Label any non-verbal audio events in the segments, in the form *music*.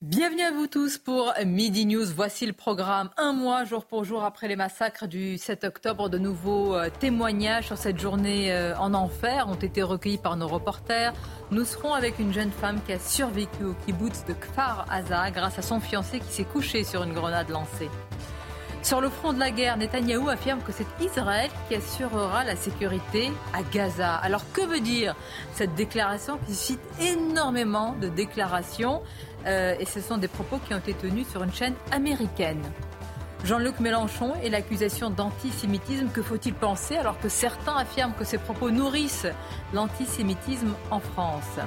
Bienvenue à vous tous pour Midi News. Voici le programme. Un mois, jour pour jour, après les massacres du 7 octobre, de nouveaux euh, témoignages sur cette journée euh, en enfer ont été recueillis par nos reporters. Nous serons avec une jeune femme qui a survécu au kibbutz de Kfar Aza grâce à son fiancé qui s'est couché sur une grenade lancée. Sur le front de la guerre, Netanyahou affirme que c'est Israël qui assurera la sécurité à Gaza. Alors que veut dire cette déclaration qui suscite énormément de déclarations euh, et ce sont des propos qui ont été tenus sur une chaîne américaine. Jean-Luc Mélenchon et l'accusation d'antisémitisme, que faut-il penser alors que certains affirment que ces propos nourrissent l'antisémitisme en France?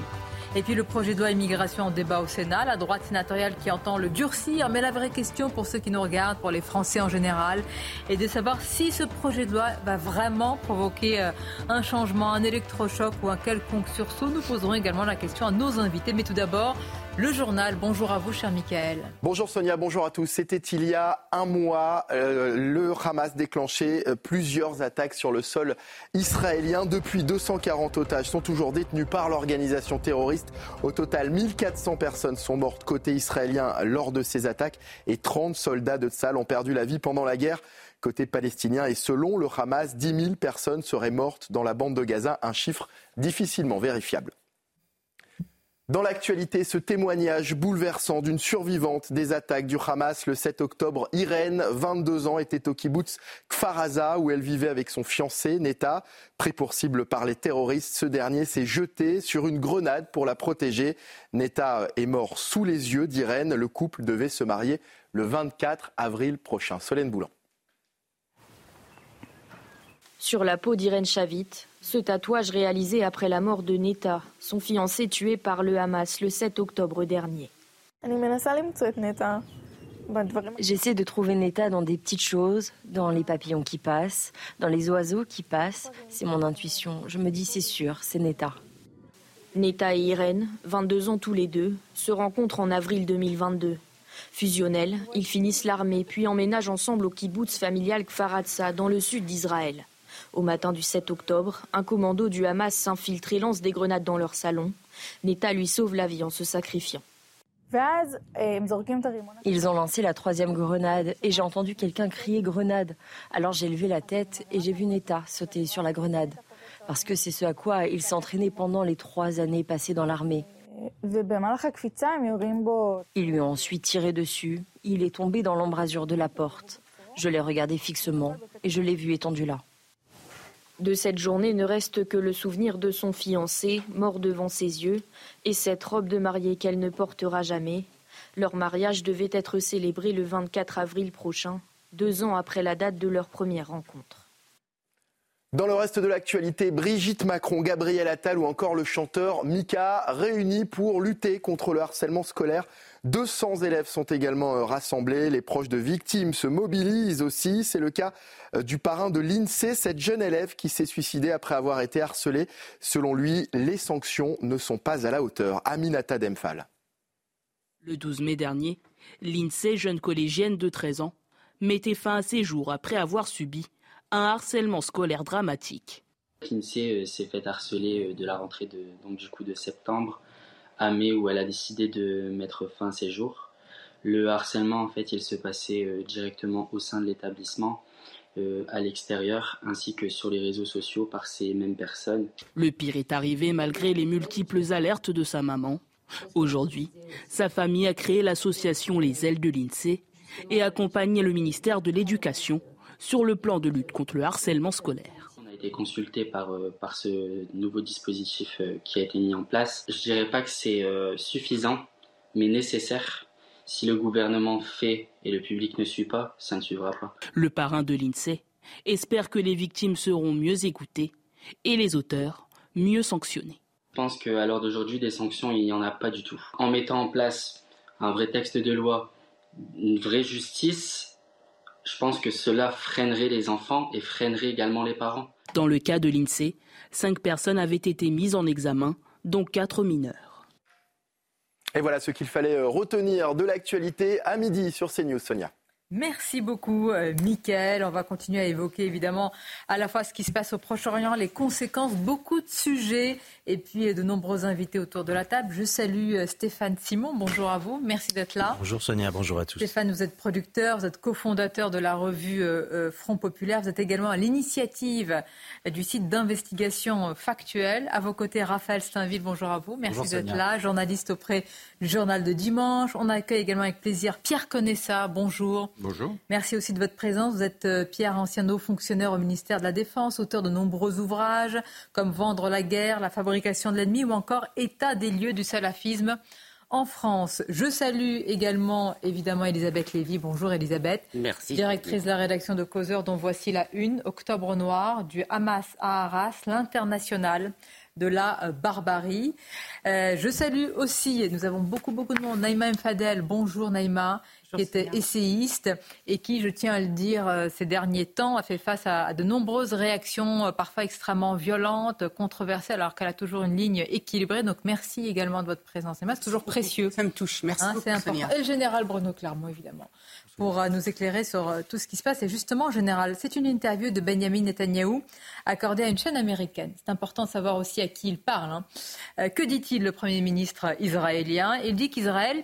Et puis le projet de loi immigration en débat au Sénat, la droite sénatoriale qui entend le durcir. Mais la vraie question pour ceux qui nous regardent, pour les Français en général, est de savoir si ce projet de loi va vraiment provoquer euh, un changement, un électrochoc ou un quelconque sursaut. Nous poserons également la question à nos invités. Mais tout d'abord, le journal. Bonjour à vous, cher Michael. Bonjour Sonia, bonjour à tous. C'était il y a un mois, euh, le Hamas déclenchait euh, plusieurs attaques sur le sol israélien. Depuis, 240 otages sont toujours détenus par l'organisation terroriste. Au total, 1400 personnes sont mortes côté israélien lors de ces attaques et 30 soldats de Tzal ont perdu la vie pendant la guerre côté palestinien. Et selon le Hamas, 10 000 personnes seraient mortes dans la bande de Gaza, un chiffre difficilement vérifiable. Dans l'actualité, ce témoignage bouleversant d'une survivante des attaques du Hamas le 7 octobre, Irène, 22 ans, était au kibbutz Kfaraza où elle vivait avec son fiancé, Neta. Pris pour cible par les terroristes, ce dernier s'est jeté sur une grenade pour la protéger. Neta est mort sous les yeux d'Irène. Le couple devait se marier le 24 avril prochain. Solène Boulan. Sur la peau d'Irène Chavit, ce tatouage réalisé après la mort de Neta, son fiancé tué par le Hamas le 7 octobre dernier. J'essaie de trouver Neta dans des petites choses, dans les papillons qui passent, dans les oiseaux qui passent. C'est mon intuition. Je me dis c'est sûr, c'est Neta. Neta et Irène, 22 ans tous les deux, se rencontrent en avril 2022. Fusionnels, ils finissent l'armée puis emménagent ensemble au kibbutz familial Kfaratsa dans le sud d'Israël. Au matin du 7 octobre, un commando du Hamas s'infiltre et lance des grenades dans leur salon. Neta lui sauve la vie en se sacrifiant. Ils ont lancé la troisième grenade et j'ai entendu quelqu'un crier grenade. Alors j'ai levé la tête et j'ai vu Neta sauter sur la grenade. Parce que c'est ce à quoi il s'entraînait pendant les trois années passées dans l'armée. Ils lui ont ensuite tiré dessus. Il est tombé dans l'embrasure de la porte. Je l'ai regardé fixement et je l'ai vu étendu là. De cette journée ne reste que le souvenir de son fiancé, mort devant ses yeux, et cette robe de mariée qu'elle ne portera jamais. Leur mariage devait être célébré le 24 avril prochain, deux ans après la date de leur première rencontre. Dans le reste de l'actualité, Brigitte Macron, Gabriel Attal ou encore le chanteur Mika réunis pour lutter contre le harcèlement scolaire 200 élèves sont également euh, rassemblés. Les proches de victimes se mobilisent aussi. C'est le cas euh, du parrain de l'INSEE, cette jeune élève qui s'est suicidée après avoir été harcelée. Selon lui, les sanctions ne sont pas à la hauteur. Aminata Demphal. Le 12 mai dernier, l'INSEE, jeune collégienne de 13 ans, mettait fin à ses jours après avoir subi un harcèlement scolaire dramatique. L'INSEE euh, s'est fait harceler de la rentrée de, donc, du coup de septembre à mai où elle a décidé de mettre fin à ses jours. Le harcèlement, en fait, il se passait euh, directement au sein de l'établissement, euh, à l'extérieur, ainsi que sur les réseaux sociaux par ces mêmes personnes. Le pire est arrivé malgré les multiples alertes de sa maman. Aujourd'hui, sa famille a créé l'association Les Ailes de l'INSEE et accompagné le ministère de l'Éducation sur le plan de lutte contre le harcèlement scolaire été consulté par, euh, par ce nouveau dispositif euh, qui a été mis en place. Je dirais pas que c'est euh, suffisant, mais nécessaire. Si le gouvernement fait et le public ne suit pas, ça ne suivra pas. Le parrain de l'INSEE espère que les victimes seront mieux écoutées et les auteurs mieux sanctionnés. Je pense qu'à l'heure d'aujourd'hui, des sanctions, il n'y en a pas du tout. En mettant en place un vrai texte de loi, une vraie justice, je pense que cela freinerait les enfants et freinerait également les parents. Dans le cas de l'INSEE, cinq personnes avaient été mises en examen, dont quatre mineurs. Et voilà ce qu'il fallait retenir de l'actualité à midi sur CNews, Sonia. Merci beaucoup, euh, Mickaël. On va continuer à évoquer évidemment à la fois ce qui se passe au Proche-Orient, les conséquences, beaucoup de sujets et puis euh, de nombreux invités autour de la table. Je salue euh, Stéphane Simon. Bonjour à vous. Merci d'être là. Bonjour Sonia, bonjour à tous. Stéphane, vous êtes producteur, vous êtes cofondateur de la revue Front Populaire. Vous êtes également à l'initiative du site d'investigation factuelle. À vos côtés, Raphaël Steinville. Bonjour à vous. Merci d'être là. Journaliste auprès du Journal de Dimanche. On accueille également avec plaisir Pierre Conessa. Bonjour. Bonjour. Merci aussi de votre présence. Vous êtes euh, Pierre, ancien haut fonctionnaire au ministère de la Défense, auteur de nombreux ouvrages comme Vendre la guerre, la fabrication de l'ennemi ou encore État des lieux du salafisme en France. Je salue également évidemment Elisabeth Lévy. Bonjour Elisabeth. Merci. Directrice de la rédaction de Causeur dont voici la une. Octobre noir du Hamas à Arras, l'international de la euh, barbarie. Euh, je salue aussi, nous avons beaucoup beaucoup de monde, Naïma Mfadel. Bonjour Naïma qui était essayiste et qui, je tiens à le dire, euh, ces derniers temps, a fait face à, de nombreuses réactions, euh, parfois extrêmement violentes, controversées, alors qu'elle a toujours une ligne équilibrée. Donc merci également de votre présence. c'est toujours précieux. Ça me touche. Merci hein, C'est important. Et le général Bruno Clermont, évidemment, pour euh, nous éclairer sur tout ce qui se passe. Et justement, général, c'est une interview de Benjamin Netanyahou accordée à une chaîne américaine. C'est important de savoir aussi à qui il parle. Hein. que dit-il, le Premier ministre israélien? Il dit qu'Israël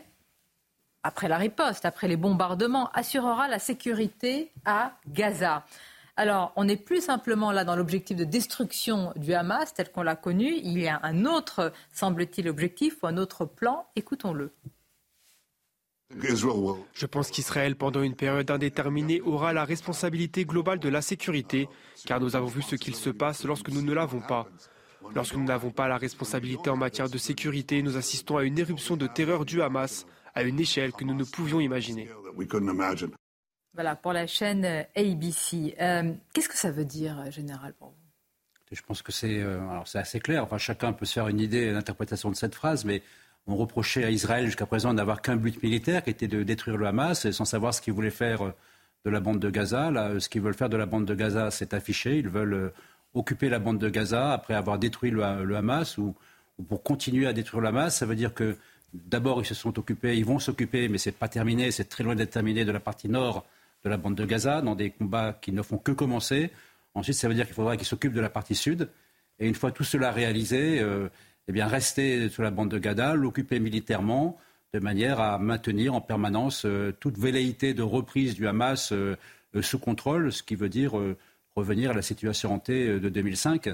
après la riposte, après les bombardements, assurera la sécurité à Gaza. Alors, on n'est plus simplement là dans l'objectif de destruction du Hamas tel qu'on l'a connu. Il y a un autre, semble-t-il, objectif ou un autre plan. Écoutons-le. Je pense qu'Israël, pendant une période indéterminée, aura la responsabilité globale de la sécurité, car nous avons vu ce qu'il se passe lorsque nous ne l'avons pas. Lorsque nous n'avons pas la responsabilité en matière de sécurité, nous assistons à une éruption de terreur du Hamas à une échelle que nous ne pouvions imaginer. Voilà, pour la chaîne euh, ABC. Euh, qu'est-ce que ça veut dire, euh, Général, pour vous Je pense que c'est assez clair. Enfin, chacun peut se faire une idée, l'interprétation de cette phrase, mais on reprochait à Israël jusqu'à présent d'avoir qu'un but militaire, qui était de détruire le Hamas, sans savoir ce qu'ils voulaient faire de la bande de Gaza. Là, ce qu'ils veulent faire de la bande de Gaza, c'est affiché. Ils veulent occuper la bande de Gaza après avoir détruit le, Hamas, ou, ou, pour continuer à détruire le Hamas. Ça veut dire que D'abord, ils se sont occupés, ils vont s'occuper, mais ce n'est pas terminé, c'est très loin d'être terminé, de la partie nord de la bande de Gaza, dans des combats qui ne font que commencer. Ensuite, ça veut dire qu'il faudra qu'ils s'occupent de la partie sud. Et une fois tout cela réalisé, euh, eh bien, rester sur la bande de Gaza, l'occuper militairement, de manière à maintenir en permanence euh, toute velléité de reprise du Hamas euh, sous contrôle, ce qui veut dire revenir à la situation hantée de 2005.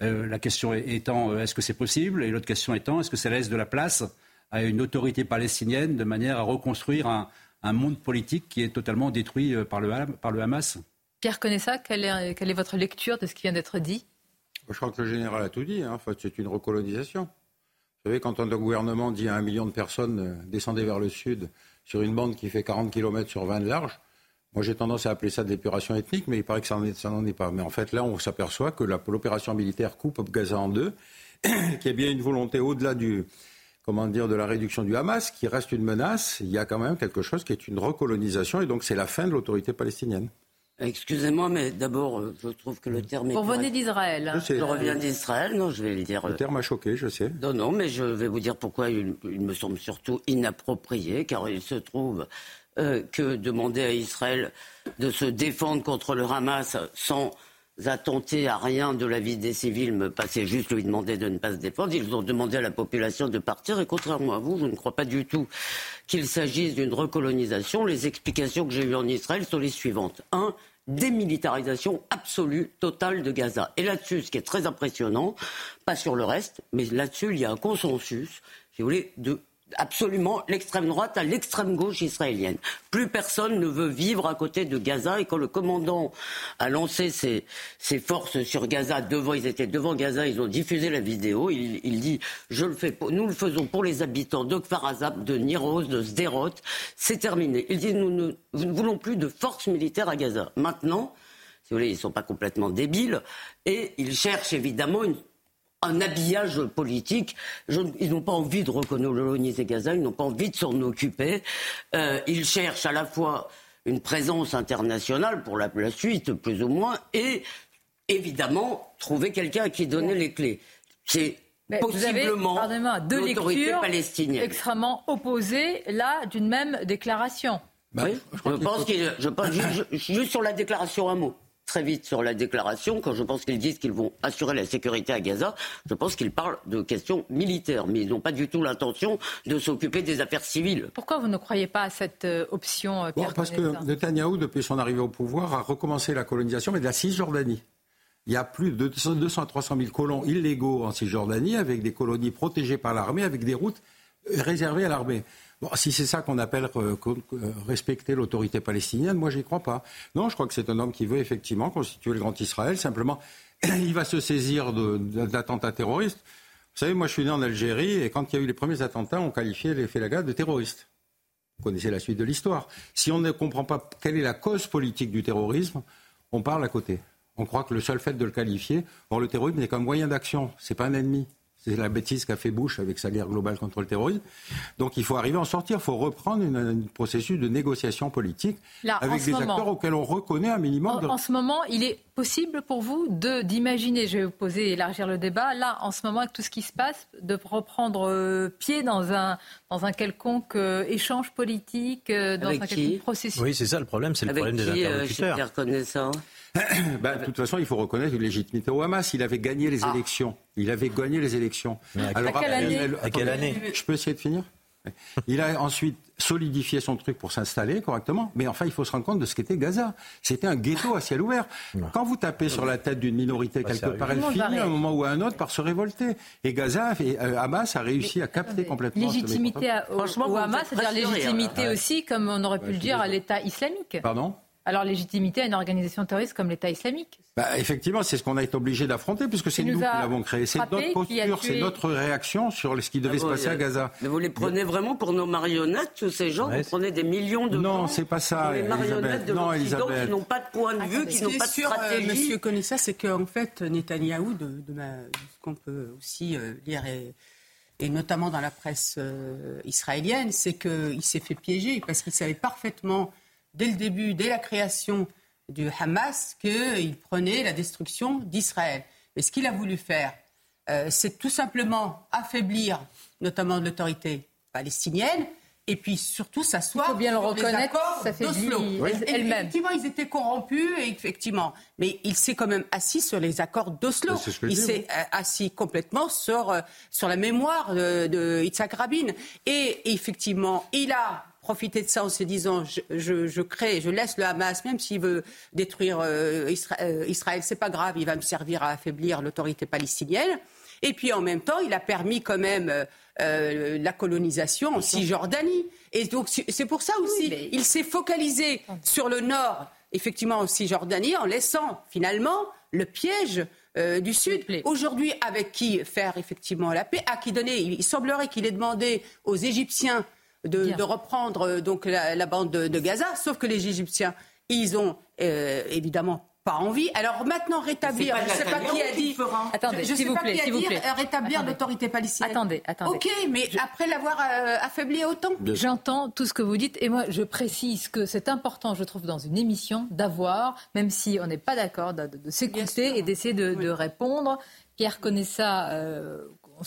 la question étant, est-ce que c'est possible? Et l'autre question étant, est-ce que ça laisse de la place? À une autorité palestinienne de manière à reconstruire un, monde politique qui est totalement détruit euh, par le, par le Hamas. Pierre Conessa, quelle est, quelle est votre lecture de ce qui vient d'être dit? Je crois que le général a tout dit. Hein. c'est une recolonisation. Vous savez, quand un gouvernement dit à un million de personnes euh, descendez vers le sud sur une bande qui fait 40 km sur 20 de large, moi j'ai tendance à appeler ça de l'épuration ethnique, mais il paraît que ça n'en est, pas. Mais en fait, là, on s'aperçoit que l'opération militaire coupe Gaza en deux, qu'il y a bien une volonté au-delà du, comment dire, de la réduction du Hamas, qui reste une menace, il y a quand même quelque chose qui est une recolonisation, et donc c'est la fin de l'autorité palestinienne. Excusez-moi, mais d'abord, euh, je trouve que le terme est. Vous revenez d'Israël. Je, je, reviens d'Israël, non, je vais le dire. Le terme a choqué, je sais. Non, non, mais je vais vous dire pourquoi il, me semble surtout inapproprié, car il se trouve euh, que demander à Israël de se défendre contre le Hamas sans attenter à rien de la vie des civils, me passer juste lui demander de ne pas se défendre. Ils ont demandé à la population de partir et contrairement à vous, je ne crois pas du tout qu'il s'agisse d'une recolonisation. Les explications que j'ai eues en Israël sont les suivantes. Un, démilitarisation absolue, totale de Gaza. Et là-dessus, ce qui est très impressionnant, pas sur le reste, mais là-dessus, il y a un consensus, si vous voulez, de absolument l'extrême droite à l'extrême gauche israélienne. Plus personne ne veut vivre à côté de Gaza et quand le commandant a lancé ses, forces sur Gaza, devant, ils étaient devant Gaza, ils ont diffusé la vidéo, il, dit je le fais nous le faisons pour les habitants de Kfarazab, de Niros, de Sderot, c'est terminé. Il dit nous ne, voulons plus de forces militaires à Gaza. Maintenant, si vous voulez, ils ne sont pas complètement débiles et ils cherchent évidemment une un habillage politique. ils n'ont pas envie de recoloniser Gaza, ils n'ont pas envie de s'en occuper. Euh, ils cherchent à la fois une présence internationale pour la, suite, plus ou moins, et évidemment trouver quelqu'un à qui donner les clés. C'est possiblement l'autorité palestinienne. extrêmement opposée, là, d'une même déclaration. Bah, oui, je, pense qu'il... Je pense, juste sur la déclaration, un mot très vite sur la déclaration, quand je pense qu'ils disent qu'ils vont assurer la sécurité à Gaza, je pense qu'ils parlent de questions militaires, mais ils n'ont pas du tout l'intention de s'occuper des affaires civiles. Pourquoi vous ne croyez pas à cette euh, option, euh, Parce que Netanyahou, depuis son arrivée au pouvoir, a recommencé la colonisation, mais de la Cisjordanie. Il y a plus de 200 à 300 000 colons illégaux en Cisjordanie, avec des colonies protégées par l'armée, avec des routes réservées à l'armée. Si c'est ça qu'on appelle euh, euh, respecter l'autorité palestinienne, moi, j'y crois pas. Non, je crois que c'est un homme qui veut effectivement constituer le grand Israël. Simplement, *clears throat* il va se saisir d'attentats terroristes. Vous savez, moi, je suis né en Algérie et quand il y a eu les premiers attentats, on qualifiait les Félagas de terroristes. Vous connaissez la suite de l'histoire. Si on ne comprend pas quelle est la cause politique du terrorisme, on parle à côté. On croit que le seul fait de le qualifier, or le terrorisme n'est qu'un moyen d'action, c'est pas un ennemi. C'est la bêtise qu'a fait Bush avec sa guerre globale contre le terrorisme. Donc il faut arriver à en sortir. Il faut reprendre un processus de négociation politique avec des acteurs auxquels on reconnaît un minimum. De... En, ce moment, il est possible pour vous de d'imaginer, je vais vous poser, élargir le débat, là, en ce moment, avec tout ce qui se passe, de reprendre euh, pied dans un, dans un quelconque euh, échange politique, euh, dans un quelconque processus? Oui, c'est ça le problème, c'est le problème des interlocuteurs. Ben, de toute façon, il faut reconnaître une légitimité au Hamas. Il avait gagné les ah. élections. Il avait gagné les élections. Alors, à quelle année, Je peux essayer de finir? Il a ensuite solidifié son truc pour s'installer correctement, mais enfin, il faut se rendre compte de ce qu'était Gaza. C'était un ghetto à ciel ouvert. Quand vous tapez sur la tête d'une minorité quelque part, elle finit à un moment ou à un autre par se révolter. Et Gaza, et, euh, Hamas a réussi à capter complètement. Légitimité au, au Hamas, c'est-à-dire légitimité aussi, comme on aurait pu le dire, à l'État islamique. Pardon? Alors légitimité à une organisation terroriste comme l'État islamique bah, Effectivement, c'est ce qu'on a été obligé d'affronter, puisque c'est nous, qui l'avons créé. C'est notre posture, c'est notre réaction sur ce qui devait ah se passer à Gaza. Mais vous les prenez vraiment pour nos marionnettes, tous ces gens Vous prenez des millions de Non, c'est pas ça, les marionnettes de non, Elisabeth. qui n'ont pas de point de vue, qui n'ont pas de sûr, euh, stratégie. Monsieur connaît ça, c'est qu'en fait, Netanyahou, de, de, ce qu'on peut aussi euh, lire et et notamment dans la presse euh, israélienne, c'est qu'il s'est fait piéger parce qu'il savait parfaitement dès le début, dès la création du Hamas, qu'il prenait la destruction d'Israël. Mais ce qu'il a voulu faire, euh, c'est tout simplement affaiblir notamment l'autorité palestinienne et puis surtout s'asseoir sur bien le reconnaître, ça fait elle-même. Effectivement, ils étaient corrompus, effectivement, mais il s'est quand même assis sur les accords d'Oslo. Il s'est euh, assis complètement sur, euh, sur la mémoire de, de Yitzhak Rabin. Et effectivement, il a profiter de ça en se disant je, je, crée, je laisse le Hamas, même s'il veut détruire euh, euh, Israël, c'est pas grave, il va me servir à affaiblir l'autorité palestinienne. Et puis en même temps, il a permis quand même euh, la colonisation en Cisjordanie. Et donc c'est pour ça aussi, il s'est focalisé sur le nord, effectivement en Cisjordanie, en laissant finalement le piège du Sud. Aujourd'hui, avec qui faire effectivement la paix? À qui donner? Il semblerait qu'il ait demandé aux Égyptiens de, reprendre euh, donc la, bande de, Gaza, sauf que les Égyptiens, ils ont euh, évidemment pas envie. Alors maintenant rétablir, je ne sais pas qui a dit. Attendez, s'il vous plaît, s'il vous plaît. Rétablir l'autorité palestinienne. Attendez, attendez. Ok, mais après l'avoir euh, affaibli autant. J'entends tout ce que vous dites et moi je précise que c'est important, je trouve, dans une émission d'avoir, même si on n'est pas d'accord, de, s'écouter et d'essayer de, répondre. Pierre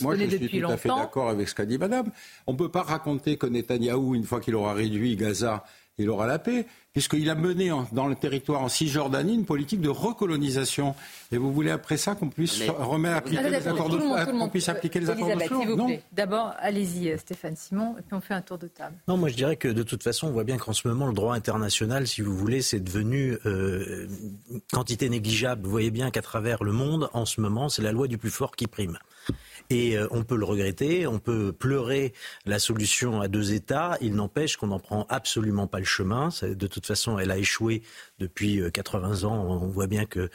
Moi, je suis tout à fait d'accord avec ce qu'a dit Madame. On ne peut pas raconter que Netanyahou, une fois qu'il aura réduit Gaza, il aura la paix, puisqu'il a mené dans le territoire en Cisjordanie une politique de recolonisation. Et vous voulez après ça qu'on puisse remettre appliquer les accords de qu'on puisse appliquer les accords de D'abord, allez-y, euh, Stéphane Simon, et puis on fait un tour de table. Non, moi je dirais que de toute façon, on voit bien qu'en ce moment, le droit international, si vous voulez, c'est devenu euh, quantité négligeable. Vous voyez bien qu'à travers le monde, en ce moment, c'est la loi du plus fort qui prime. Et euh, on peut le regretter, on peut pleurer la solution à deux États. Il n'empêche qu'on n'en prend absolument pas le chemin. De toute façon, elle a échoué depuis 80 ans. On voit bien que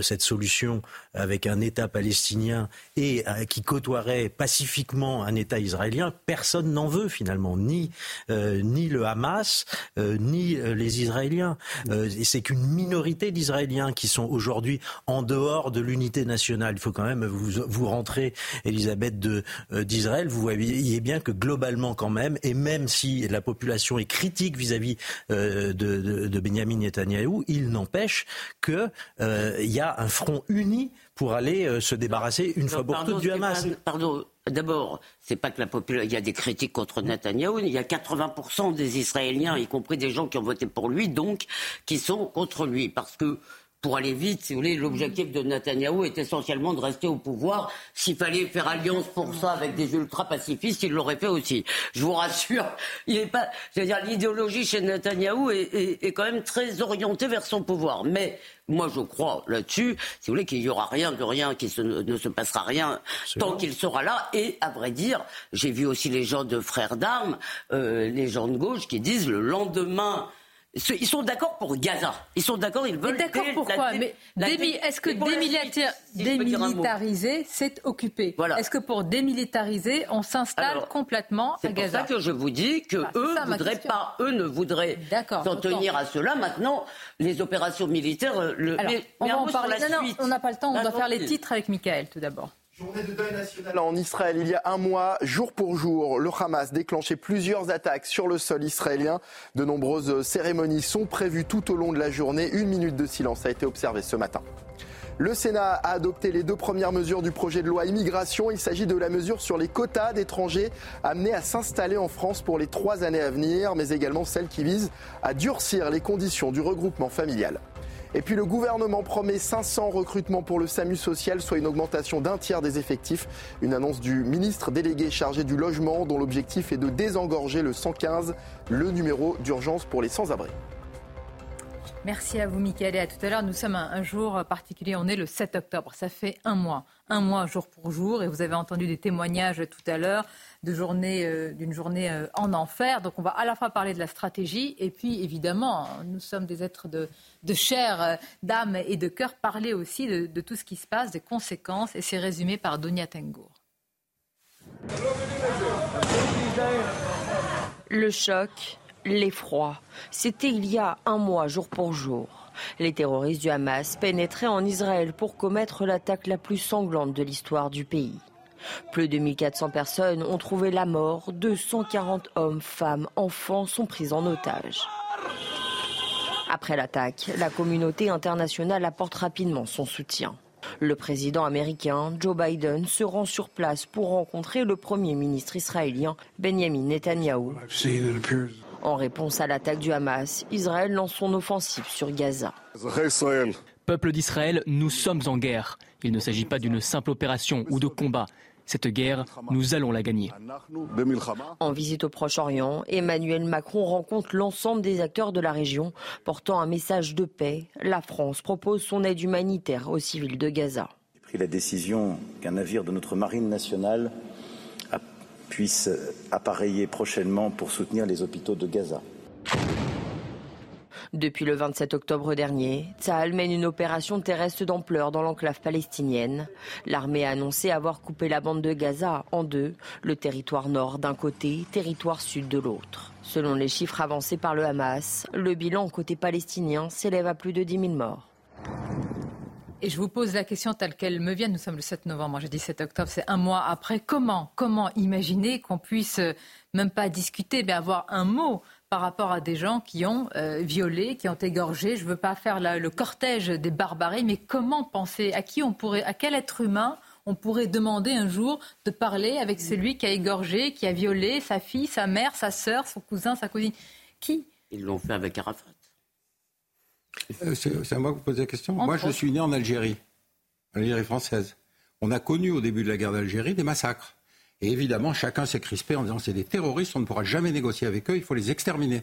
cette solution avec un État palestinien et qui côtoierait pacifiquement un État israélien, personne n'en veut finalement, ni, ni le Hamas, ni les Israéliens. et c'est qu'une minorité d'Israéliens qui sont aujourd'hui en dehors de l'unité nationale. Il faut quand même vous, vous rentrer, Elisabeth, euh, d'Israël. Vous voyez bien que globalement quand même, et même si la population est critique vis-à-vis euh, de, de, Benjamin Netanyahou, il n'empêche qu'il euh, y a un front uni pour aller se débarrasser une fois pour toutes du Hamas. Pardon, D'abord, c'est pas que la population. Il y a des critiques contre Netanyahou. Il y a 80% des Israéliens, y compris des gens qui ont voté pour lui, donc, qui sont contre lui. Parce que pour aller vite, si vous voulez, l'objectif de Netanyahou est essentiellement de rester au pouvoir. S'il fallait faire alliance pour ça avec des ultra-pacifistes, il l'aurait fait aussi. Je vous rassure, il est pas. C'est-à-dire l'idéologie chez Netanyahou est, est, quand même très orientée vers son pouvoir. Mais moi, je crois là-dessus, si vous voulez, qu'il n'y aura rien de rien, qu'il ne se passera rien tant qu'il sera là. Et à vrai dire, j'ai vu aussi les gens de Frères d'Armes, euh, les gens de gauche, qui disent le lendemain ils sont d'accord pour Gaza. Ils sont d'accord, ils veulent. D'accord pourquoi Mais est-ce que démilitariser, c'est occuper voilà. Est-ce que pour démilitariser, on s'installe complètement à Gaza C'est pour ça que je vous dis que eux, voudraient pas, eux ne voudraient s'en tenir à cela. Maintenant, les opérations militaires. Euh, le, mais, on va en parler. Non, non, on n'a pas le temps. On doit faire les titres avec Michael tout d'abord. Journée de deuil national en Israël. Il y a un mois, jour pour jour, le Hamas déclenchait plusieurs attaques sur le sol israélien. De nombreuses cérémonies sont prévues tout au long de la journée. Une minute de silence a été observée ce matin. Le Sénat a adopté les deux premières mesures du projet de loi immigration. Il s'agit de la mesure sur les quotas d'étrangers amenés à s'installer en France pour les trois années à venir, mais également celle qui vise à durcir les conditions du regroupement familial. Et puis le gouvernement promet 500 recrutements pour le SAMU social, soit une augmentation d'un tiers des effectifs. Une annonce du ministre délégué chargé du logement dont l'objectif est de désengorger le 115, le numéro d'urgence pour les sans-abri. Merci à vous, Mickaël, et à tout à l'heure. Nous sommes un, jour particulier, on est le 7 octobre. Ça fait un mois, un mois jour pour jour, et vous avez entendu des témoignages tout à l'heure journée, euh, d'une journée euh, en enfer. Donc on va à la fois parler de la stratégie, et puis évidemment, nous sommes des êtres de, chair, euh, d'âme et de cœur, parler aussi de, de, tout ce qui se passe, des conséquences, et c'est résumé par Donia Tengour. Le choc, l'effroi. C'était il y a un mois, jour pour jour. Les terroristes du Hamas pénétraient en Israël pour commettre l'attaque la plus sanglante de l'histoire du pays. Plus de 1400 personnes ont trouvé la mort, 240 hommes, femmes, enfants sont pris en otage. Après l'attaque, la communauté internationale apporte rapidement son soutien. Le président américain Joe Biden se rend sur place pour rencontrer le premier ministre israélien Benjamin Netanyahou. En réponse à l'attaque du Hamas, Israël lance son offensive sur Gaza. Peuple d'Israël, nous sommes en guerre. Il ne s'agit pas d'une simple opération ou de combat. Cette guerre, nous allons la gagner. En visite au Proche-Orient, Emmanuel Macron rencontre l'ensemble des acteurs de la région, portant un message de paix. La France propose son aide humanitaire aux civils de Gaza. J'ai pris la décision qu'un navire de notre marine nationale puisse appareiller prochainement pour soutenir les hôpitaux de Gaza. Depuis le 27 octobre dernier, Tsahal mène une opération terrestre d'ampleur dans l'enclave palestinienne. L'armée a annoncé avoir coupé la bande de Gaza en deux, le territoire nord d'un côté, territoire sud de l'autre. Selon les chiffres avancés par le Hamas, le bilan côté palestinien s'élève à plus de 10 000 morts. Et je vous pose la question telle qu'elle me vient. Nous sommes le 7 novembre, j'ai dit 7 octobre, c'est un mois après. Comment, comment imaginer qu'on puisse euh, même pas discuter, mais avoir un mot par rapport à des gens qui ont euh, violé, qui ont égorgé? Je ne veux pas faire le cortège des barbaries, mais comment penser? À qui on pourrait, à quel être humain on pourrait demander un jour de parler avec celui qui a égorgé, qui a violé sa fille, sa mère, sa sœur, son cousin, sa cousine? Qui? Ils l'ont fait avec Arafat. Euh, c'est à moi que vous posez la question. Moi, je suis né en Algérie, Algérie française. On a connu au début de la guerre d'Algérie des massacres. Et évidemment, chacun s'est crispé en disant c'est des terroristes, on ne pourra jamais négocier avec eux, il faut les exterminer.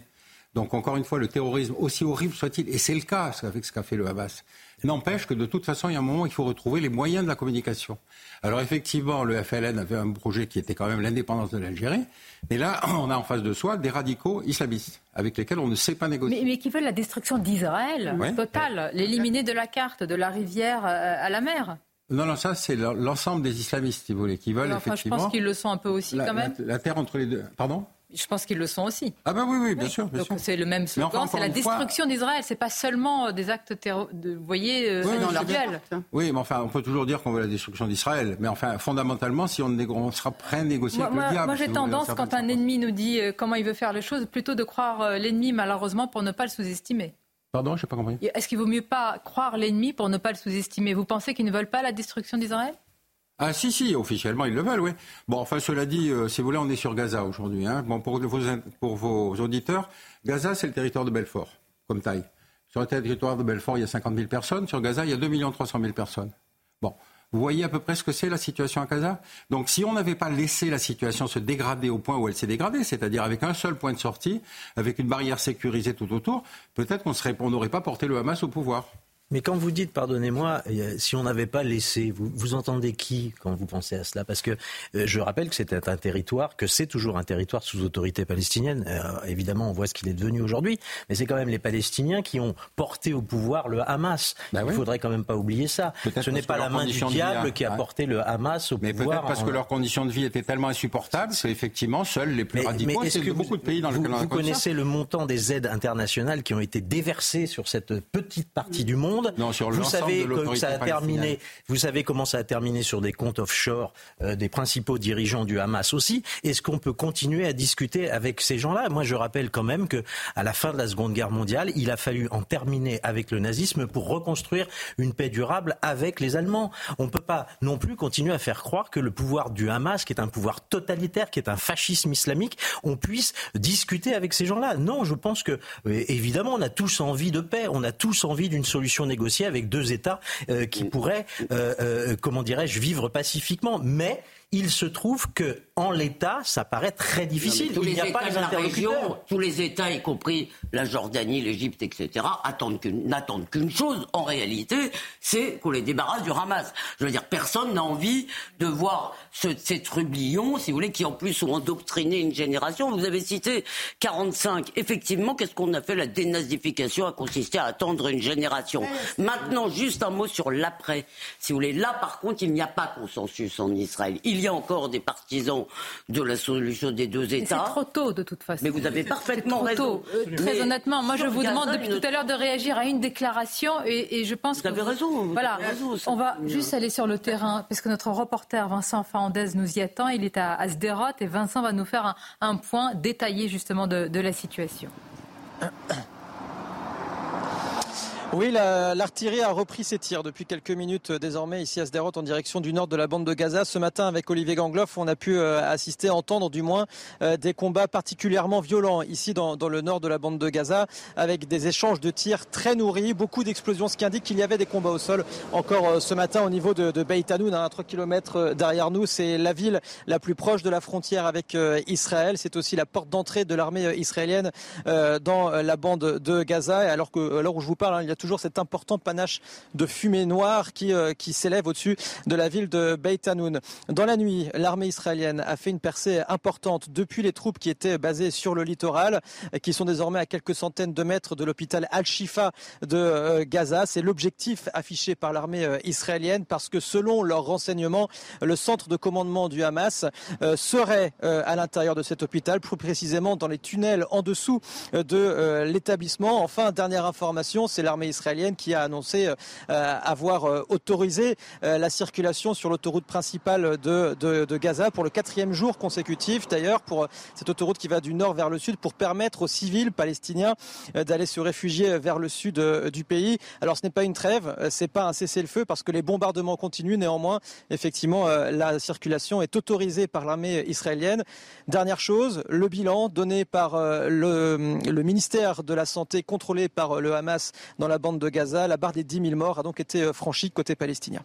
Donc encore une fois, le terrorisme, aussi horrible soit-il, et c'est le cas avec ce qu'a fait le Hamas, n'empêche que de toute façon, il y a un moment où il faut retrouver les moyens de la communication. Alors effectivement, le FLN avait un projet qui était quand même l'indépendance de l'Algérie, mais là, *clears throat* on a en face de soi des radicaux islamistes avec lesquels on ne sait pas négocier. Mais, qui veulent la destruction d'Israël totale, l'éliminer de la carte, de la rivière euh, à la mer. Non, non, ça c'est l'ensemble des islamistes, si vous voulez, qui veulent effectivement. Je pense qu'ils le sont un peu aussi, quand même. la terre entre les deux. Pardon? Je pense qu'ils le sont aussi. Ah ben oui, oui, bien sûr. donc c'est le même slogan, c'est la destruction d'Israël. C'est pas seulement euh, des actes terroristes. Vous voyez, euh, dans leur duel. Oui, mais enfin, on peut toujours dire qu'on veut la destruction d'Israël. Mais enfin, fondamentalement, si on, on sera prêt à négocier avec le diable. Moi, j'ai tendance, quand un ennemi nous dit euh, comment il veut faire les choses, plutôt de croire l'ennemi, malheureusement, pour ne pas le sous-estimer. Pardon, je n'ai pas compris. Est-ce qu'il vaut mieux pas croire l'ennemi pour ne pas le sous-estimer? Vous pensez qu'ils ne veulent pas la destruction d'Israël? Ah si, si, officiellement ils le veulent, oui. Bon, enfin cela dit, euh, si vous voulez, on est sur Gaza aujourd'hui. Hein. Bon, pour vos, pour vos auditeurs, Gaza c'est le territoire de Belfort, comme taille. Sur le territoire de Belfort, il y a 50 000 personnes. Sur Gaza, il y a 2 300 000 personnes. Bon, vous voyez à peu près ce que c'est la situation à Gaza? Donc si on n'avait pas laissé la situation se dégrader au point où elle s'est dégradée, c'est-à-dire avec un seul point de sortie, avec une barrière sécurisée tout autour, peut-être qu'on n'aurait pas porté le Hamas au pouvoir. Mais quand vous dites, pardonnez-moi, si on n'avait pas laissé, vous, vous, entendez qui quand vous pensez à cela? Parce que euh, je rappelle que c'était un territoire, que c'est toujours un territoire sous autorité palestinienne. Euh, évidemment, on voit ce qu'il est devenu aujourd'hui, mais c'est quand même les Palestiniens qui ont porté au pouvoir le Hamas. Bah Il ne faudrait quand même pas oublier ça. Ce n'est pas la main du diable qui a porté le Hamas au mais pouvoir. Mais peut-être parce que leurs conditions de vie étaient tellement insupportables c'est effectivement seuls les plus radicaux. Mais que beaucoup de pays dans vous, vous connaissez le montant des aides internationales qui ont été déversées sur cette petite partie du monde vous savez que ça a terminé. Vous savez comment ça a terminé sur des comptes offshore euh, des principaux dirigeants du Hamas aussi. Est-ce qu'on peut continuer à discuter avec ces gens-là? Moi, je rappelle quand même que à la fin de la Seconde Guerre mondiale, il a fallu en terminer avec le nazisme pour reconstruire une paix durable avec les Allemands. On ne peut pas non plus continuer à faire croire que le pouvoir du Hamas, qui est un pouvoir totalitaire, qui est un fascisme islamique, on puisse discuter avec ces gens-là. Non, je pense que euh, évidemment, on a tous envie de paix, on a tous envie d'une solution négociée avec deux États euh, qui pourraient, euh, euh, comment dirais-je, vivre pacifiquement. Mais il se trouve que en l'état, ça paraît très difficile. tous il n'y a pas les interlocuteurs. tous les États, y compris la Jordanie, l'Égypte, etc., n'attendent qu'une chose, en réalité, c'est qu'on les débarrasse du Hamas. Je veux dire, personne n'a envie de voir ce, ces trublions, si vous voulez, qui en plus ont endoctriné une génération. Vous avez cité 45. Effectivement, qu'est-ce qu'on a fait? La dénazification a consisté à attendre une génération. Maintenant, juste un mot sur l'après. Si vous voulez, là, par contre, il n'y a pas consensus en Israël il y a encore des partisans de la solution des deux États. C'est trop tôt de toute façon. Mais vous avez parfaitement raison. Euh, très honnêtement, moi je vous demande depuis tout à l'heure de réagir à une déclaration et, je pense vous Avez raison, voilà, on va juste aller sur le terrain parce que notre reporter Vincent Fernandez nous y attend. Il est à, à et Vincent va nous faire un, point détaillé justement de, de la situation. Oui, l'artillerie a repris ses tirs depuis quelques minutes euh, désormais ici à Sderot en direction du nord de la bande de Gaza. Ce matin avec Olivier Gangloff, on a pu euh, assister, entendre du moins euh, des combats particulièrement violents ici dans, le nord de la bande de Gaza avec des échanges de tirs très nourris, beaucoup d'explosions, ce qui indique qu'il y avait des combats au sol encore ce matin au niveau de, de Beit Hanoun, à 3 km derrière nous. C'est la ville la plus proche de la frontière avec Israël. C'est aussi la porte d'entrée de l'armée israélienne dans la bande de Gaza. Alors que, alors où je vous parle, hein, il y a toujours cet important panache de fumée noire qui, euh, qui s'élève au-dessus de la ville de Beit Hanoun. Dans la nuit, l'armée israélienne a fait une percée importante depuis les troupes qui étaient basées sur le littoral, qui sont désormais à quelques centaines de mètres de l'hôpital Al-Shifa de euh, Gaza. C'est l'objectif affiché par l'armée euh, israélienne parce que selon leurs renseignements, le centre de commandement du Hamas serait à l'intérieur de cet hôpital, plus précisément dans les tunnels en dessous de l'établissement. Enfin, dernière information, c'est l'armée israélienne qui a annoncé euh, avoir euh, autorisé euh, la circulation sur l'autoroute principale de, de, Gaza pour le quatrième jour consécutif. D'ailleurs, pour cette autoroute qui va du nord vers le sud pour permettre aux civils palestiniens d'aller se réfugier vers le sud du pays. Alors ce n'est pas une trêve, c'est pas un cessez-le-feu parce que les bombardements continuent. Néanmoins, effectivement, la circulation est autorisée par l'armée israélienne. Dernière chose, le bilan donné par le, le ministère de la Santé contrôlé par le Hamas dans la bande de Gaza. La barre des 10 000 morts a donc été euh, franchie côté palestinien.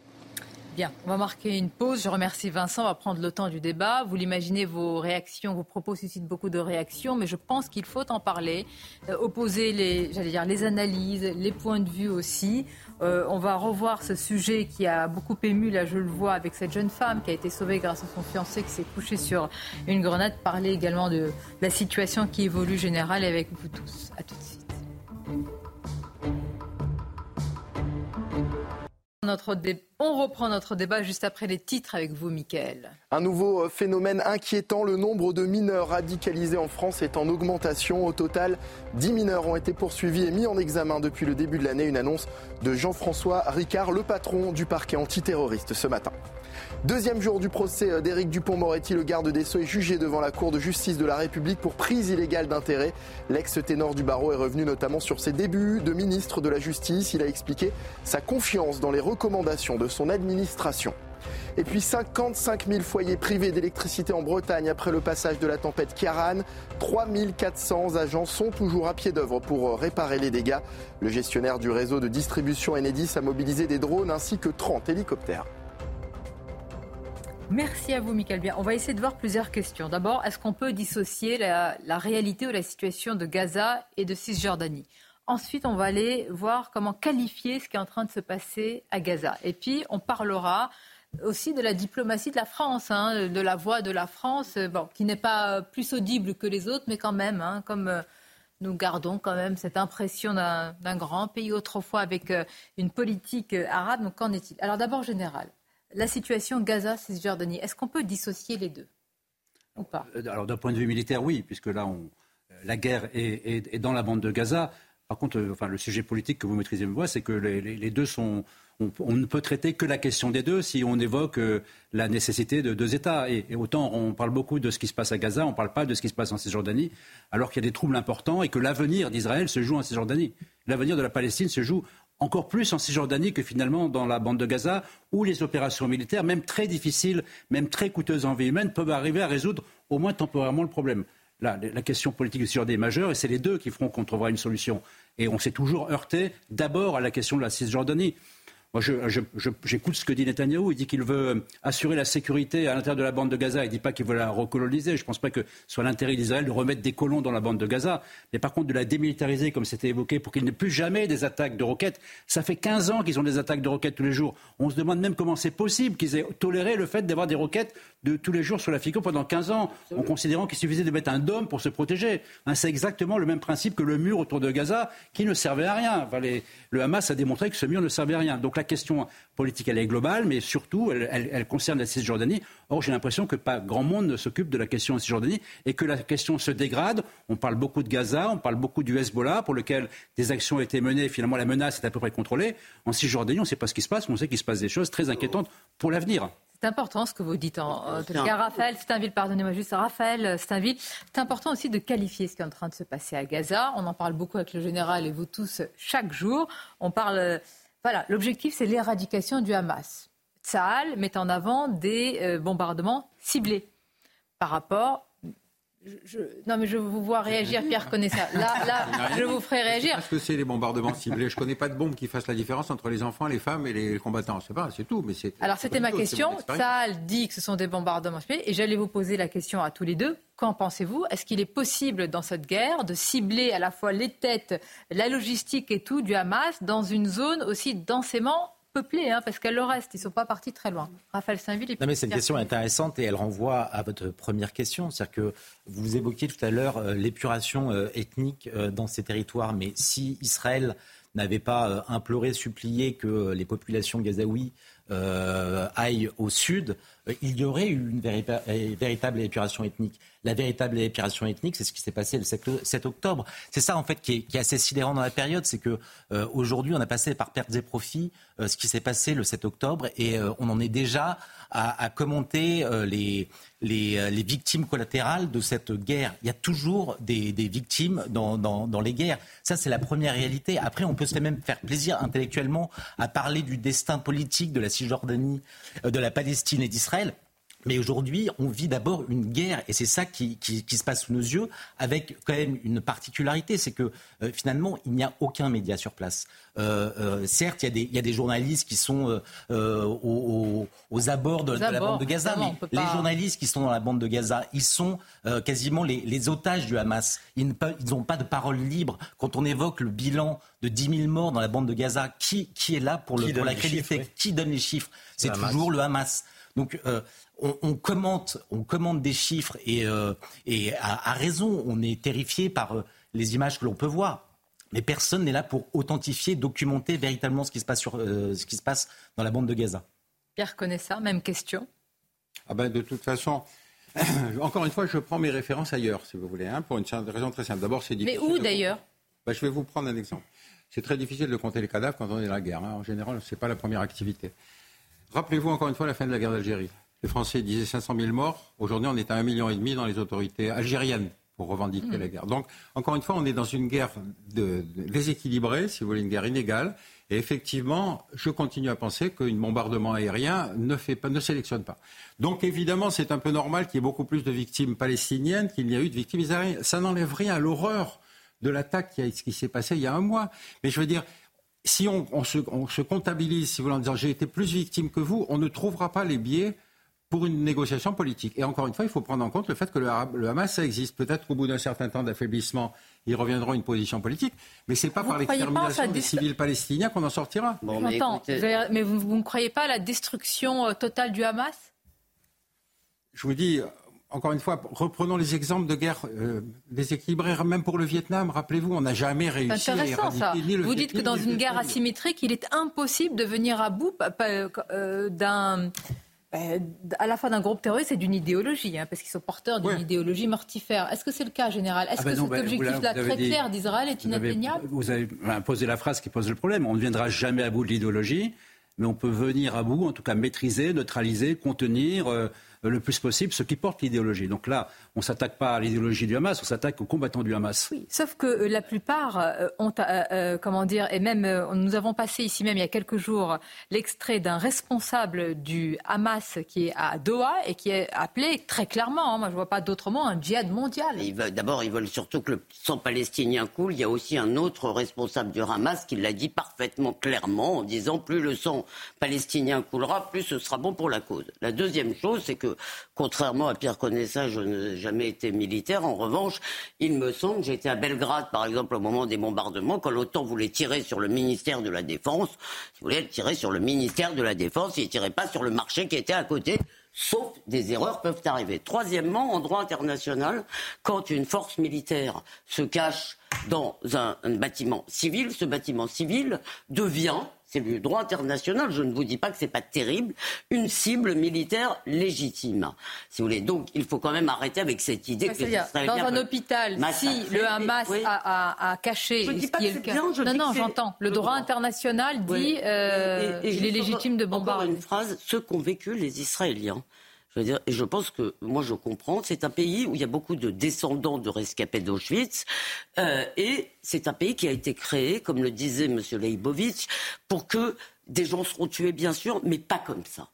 Bien, on va marquer une pause. Je remercie Vincent. On va prendre le temps du débat. Vous l'imaginez, vos réactions, vos propos suscitent beaucoup de réactions, mais je pense qu'il faut en parler, euh, opposer les, analyses, les points de vue aussi. Euh, on va revoir ce sujet qui a beaucoup ému, là je le vois, avec cette jeune femme qui a été sauvée grâce à son fiancé qui s'est couché sur une grenade. Parler également de la situation qui évolue générale avec vous tous. À tout de suite. On reprend notre débat juste après les titres avec vous, Mickaël. Un nouveau euh, phénomène inquiétant, le nombre de mineurs radicalisés en France est en augmentation. Au total, 10 mineurs ont été poursuivis et mis en examen depuis le début de l'année. Une annonce de Jean-François Ricard, le patron du parquet antiterroriste ce matin. Deuxième jour du procès d'Éric Dupont-Moretti, le garde des Sceaux est jugé devant la Cour de justice de la République pour prise illégale d'intérêt. L'ex-ténor du barreau est revenu notamment sur ses débuts de ministre de la Justice. Il a expliqué sa confiance dans les recommandations de son administration. Et puis 55 000 foyers privés d'électricité en Bretagne après le passage de la tempête Kiaran. 3400 agents sont toujours à pied d'œuvre pour réparer les dégâts. Le gestionnaire du réseau de distribution Enedis a mobilisé des drones ainsi que 30 hélicoptères. Merci à vous, Michael Bien. On va essayer de voir plusieurs questions. D'abord, est-ce qu'on peut dissocier la, réalité ou la situation de Gaza et de Cisjordanie? Ensuite, on va aller voir comment qualifier ce qui est en train de se passer à Gaza. Et puis, on parlera aussi de la diplomatie de la France, hein, de la voix de la France, bon, qui n'est pas plus audible que les autres, mais quand même, hein, comme euh, nous gardons quand même cette impression d'un grand pays autrefois avec euh, une politique euh, arabe. Donc, qu'en est-il? Alors, d'abord, général la situation Gaza-Cisjordanie. Est-ce qu'on peut dissocier les deux ou pas? Euh, Alors d'un point de vue militaire, oui, puisque là, euh, la guerre est, dans la bande de Gaza. Par contre, euh, enfin, le sujet politique que vous maîtrisez mieux, c'est que les, deux sont. On, ne peut traiter que la question des deux si on évoque la nécessité de deux États. Et, et, autant on parle beaucoup de ce qui se passe à Gaza, on ne parle pas de ce qui se passe en Cisjordanie, alors qu'il y a des troubles importants et que l'avenir d'Israël se joue en Cisjordanie. L'avenir de la Palestine se joue encore plus en Cisjordanie que finalement dans la bande de Gaza, où les opérations militaires, même très difficiles, même très coûteuses en vie humaine, peuvent arriver à résoudre au moins temporairement le problème. La question politique de Cisjordanie est majeure et c'est les deux qui feront qu'on trouvera une solution. Et on s'est toujours heurté d'abord à la question de la Cisjordanie. Moi, j'écoute ce que dit Netanyahou. Il dit qu'il veut assurer la sécurité à l'intérieur de la bande de Gaza. Il ne dit pas qu'il veut la recoloniser. Je ne pense pas que ce soit l'intérêt d'Israël de remettre des colons dans la bande de Gaza. Mais par contre, de la démilitariser, comme c'était évoqué, pour qu'il n'y ait plus jamais des attaques de roquettes. Ça fait 15 ans qu'ils ont des attaques de roquettes tous les jours. On se demande même comment c'est possible qu'ils aient toléré le fait d'avoir des roquettes de tous les jours sur la FICO pendant 15 ans, en considérant qu'il suffisait de mettre un dôme pour se protéger. Hein, c'est exactement le même principe que le mur autour de Gaza, qui ne servait à rien. le Hamas a démontré que ce mur ne servait à rien. Donc la question politique, elle est globale, mais surtout, elle, concerne la Cisjordanie. Or, j'ai l'impression que pas grand monde ne s'occupe de la question en Cisjordanie et que la question se dégrade. On parle beaucoup de Gaza, on parle beaucoup du Hezbollah, pour lequel des actions ont été menées. Finalement, la menace est à peu près contrôlée. En Cisjordanie, on ne sait pas ce qui se passe, mais on sait qu'il se passe des choses très inquiétantes pour l'avenir. C'est important ce que vous dites en, tout cas. Raphaël Steinville, pardonnez-moi juste, Raphaël Steinville, c'est important aussi de qualifier ce qui est en train de se passer à Gaza. On en parle beaucoup avec le général et vous tous chaque jour. On parle voilà, l'objectif, c'est l'éradication du Hamas. Tsahal met en avant des euh, bombardements ciblés par rapport non, mais je vous vois réagir, Pierre connaît ça. *laughs* Là, là je vous ferai réagir. Parce que c'est les bombardements ciblés. Je ne connais pas de bombe qui fasse la différence entre les enfants, les femmes et les combattants. C'est pas, c'est tout. Mais c'est. Alors, c'était ma question. Saal dit que ce sont des bombardements ciblés. Et j'allais vous poser la question à tous les deux. Qu'en pensez-vous? Est-ce qu'il est possible dans cette guerre de cibler à la fois les têtes, la logistique et tout du Hamas dans une zone aussi densément peuplée, hein, parce qu'elle le reste, ils ne sont pas partis très loin. Raphaël Saint-Ville. Non, mais c'est une question intéressante et elle renvoie à votre première question. C'est-à-dire que vous évoquiez tout à l'heure euh, l'épuration euh, ethnique euh, dans ces territoires, mais si Israël n'avait pas imploré, supplié que les populations gazaouis aillent au sud, il y aurait eu une véritable épuration ethnique. La véritable épuration ethnique, c'est ce qui s'est passé le 7, octobre. C'est ça, en fait, qui est, assez sidérant dans la période, c'est que euh, aujourd'hui, on a passé par pertes et profits euh, ce qui s'est passé le 7 octobre, et euh, on en est déjà à, commenter les, les, victimes collatérales de cette guerre. Il y a toujours des, victimes dans, dans, les guerres. Ça, c'est la première réalité. Après, on peut se même faire plaisir intellectuellement à parler du destin politique de la Cisjordanie, de la Palestine et d'Israël. Mais aujourd'hui, on vit d'abord une guerre, et c'est ça qui, se passe sous nos yeux, avec quand même une particularité, c'est que euh, finalement, il n'y a aucun média sur place. Euh, euh, certes, il y, a des, journalistes qui sont aux, abords de, la bande de Gaza, mais les journalistes qui sont dans la bande de Gaza, ils sont quasiment les, otages du Hamas. Ils n'ont pas de parole libre. Quand on évoque le bilan de 10 000 morts dans la bande de Gaza, qui, est là pour, le, pour la crédibilité Qui donne les chiffres? C'est toujours le Hamas. Donc on, commente, on commente des chiffres et, euh, à, raison, on est terrifié par euh, les images que l'on peut voir. Mais personne n'est là pour authentifier, documenter véritablement ce qui se passe, sur, euh, ce qui se passe dans la bande de Gaza. Pierre connaît ça, même question? Ah ben, de toute façon, *coughs* encore une fois, je prends mes références ailleurs, si vous voulez, hein, pour une raison très simple. D'abord, c'est difficile. Mais où d'ailleurs? Ben, Je vais vous prendre un exemple. C'est très difficile de compter les cadavres quand on est dans la guerre. Hein. En général, ce n'est pas la première activité. Rappelez-vous encore une fois la fin de la guerre d'Algérie. Les Français disaient 500 000 morts. Aujourd'hui, on est à 1,5 million et demi dans les autorités algériennes pour revendiquer mmh. la guerre. Donc, encore une fois, on est dans une guerre déséquilibrée, si vous voulez, une guerre inégale. Et effectivement, je continue à penser qu'un bombardement aérien ne, fait pas, ne sélectionne pas. Donc, évidemment, c'est un peu normal qu'il y ait beaucoup plus de victimes palestiniennes qu'il n'y a eu de victimes israéliennes. Ça n'enlève rien à l'horreur de l'attaque qui, qui s'est passée il y a un mois. Mais je veux dire, si on, se, on se, comptabilise, si vous voulez, en disant j'ai été plus victime que vous, on ne trouvera pas les biais pour une négociation politique. Et encore une fois, il faut prendre en compte le fait que le, Hamas, ça existe. Peut-être qu'au bout d'un certain temps d'affaiblissement, ils reviendront à une position politique, mais ce n'est pas par l'extermination des civils palestiniens qu'on en sortira. mais, mais vous, ne croyez pas à la destruction euh, totale du Hamas? Je vous dis, encore une fois, reprenons les exemples de guerre euh, déséquilibrée, même pour le Vietnam. Rappelez-vous, on n'a jamais réussi à éradiquer ça. ni le Vous dites que dans une guerre asymétrique, il est impossible de venir à bout euh, d'un euh, à la fois d'un groupe terroriste et d'une idéologie, hein, parce qu'ils sont porteurs d'une idéologie mortifère. Est-ce que c'est le cas, général? Est-ce ah ben que cet ben, objectif-là très clair d'Israël est inatteignable? Vous avez posé la phrase qui pose le problème. On ne viendra jamais à bout de l'idéologie, mais on peut venir à bout, en tout cas maîtriser, neutraliser, contenir. Euh, le plus possible ceux qui portent l'idéologie. Donc là, on ne s'attaque pas à l'idéologie du Hamas, on s'attaque aux combattants du Hamas. Oui, sauf que euh, la plupart euh, ont, euh, comment dire, et même nous avons passé ici même il y a quelques jours l'extrait d'un responsable du Hamas qui est à Doha et qui est appelé très clairement, hein, moi je ne vois pas d'autre mot, un djihad mondial. D'abord, ils veulent surtout que le sang palestinien coule. Il y a aussi un autre responsable du Hamas qui l'a dit parfaitement clairement en disant plus le sang palestinien coulera, plus ce sera bon pour la cause. La deuxième chose, c'est que contrairement à Pierre Connaissat, je n'ai jamais été militaire. En revanche, il me semble, été à Belgrade, par exemple, au moment des bombardements, quand l'OTAN voulait tirer sur le ministère de la Défense, il voulait tirer sur le ministère de la Défense, il ne tirait pas sur le marché qui était à côté sauf des erreurs peuvent arriver. Troisièmement, en droit international, quand une force militaire se cache dans un bâtiment civil, ce bâtiment civil devient c'est le droit international, je ne vous dis pas que c'est pas terrible, une cible militaire légitime. Si vous voulez. Donc il faut quand même arrêter avec cette idée que dans un hôpital, si le Hamas a, caché, je dis pas que bien, je non, non, j'entends. Le droit international dit euh, il est légitime de bombarder. une phrase, ce qu'ont vécu les Israéliens. Je et je pense que moi je comprends, c'est un pays où il y a beaucoup de descendants de rescapés d'Auschwitz, euh, et c'est un pays qui a été créé, comme le disait M. Leibovitch, pour que des gens seront tués, bien sûr, mais pas comme ça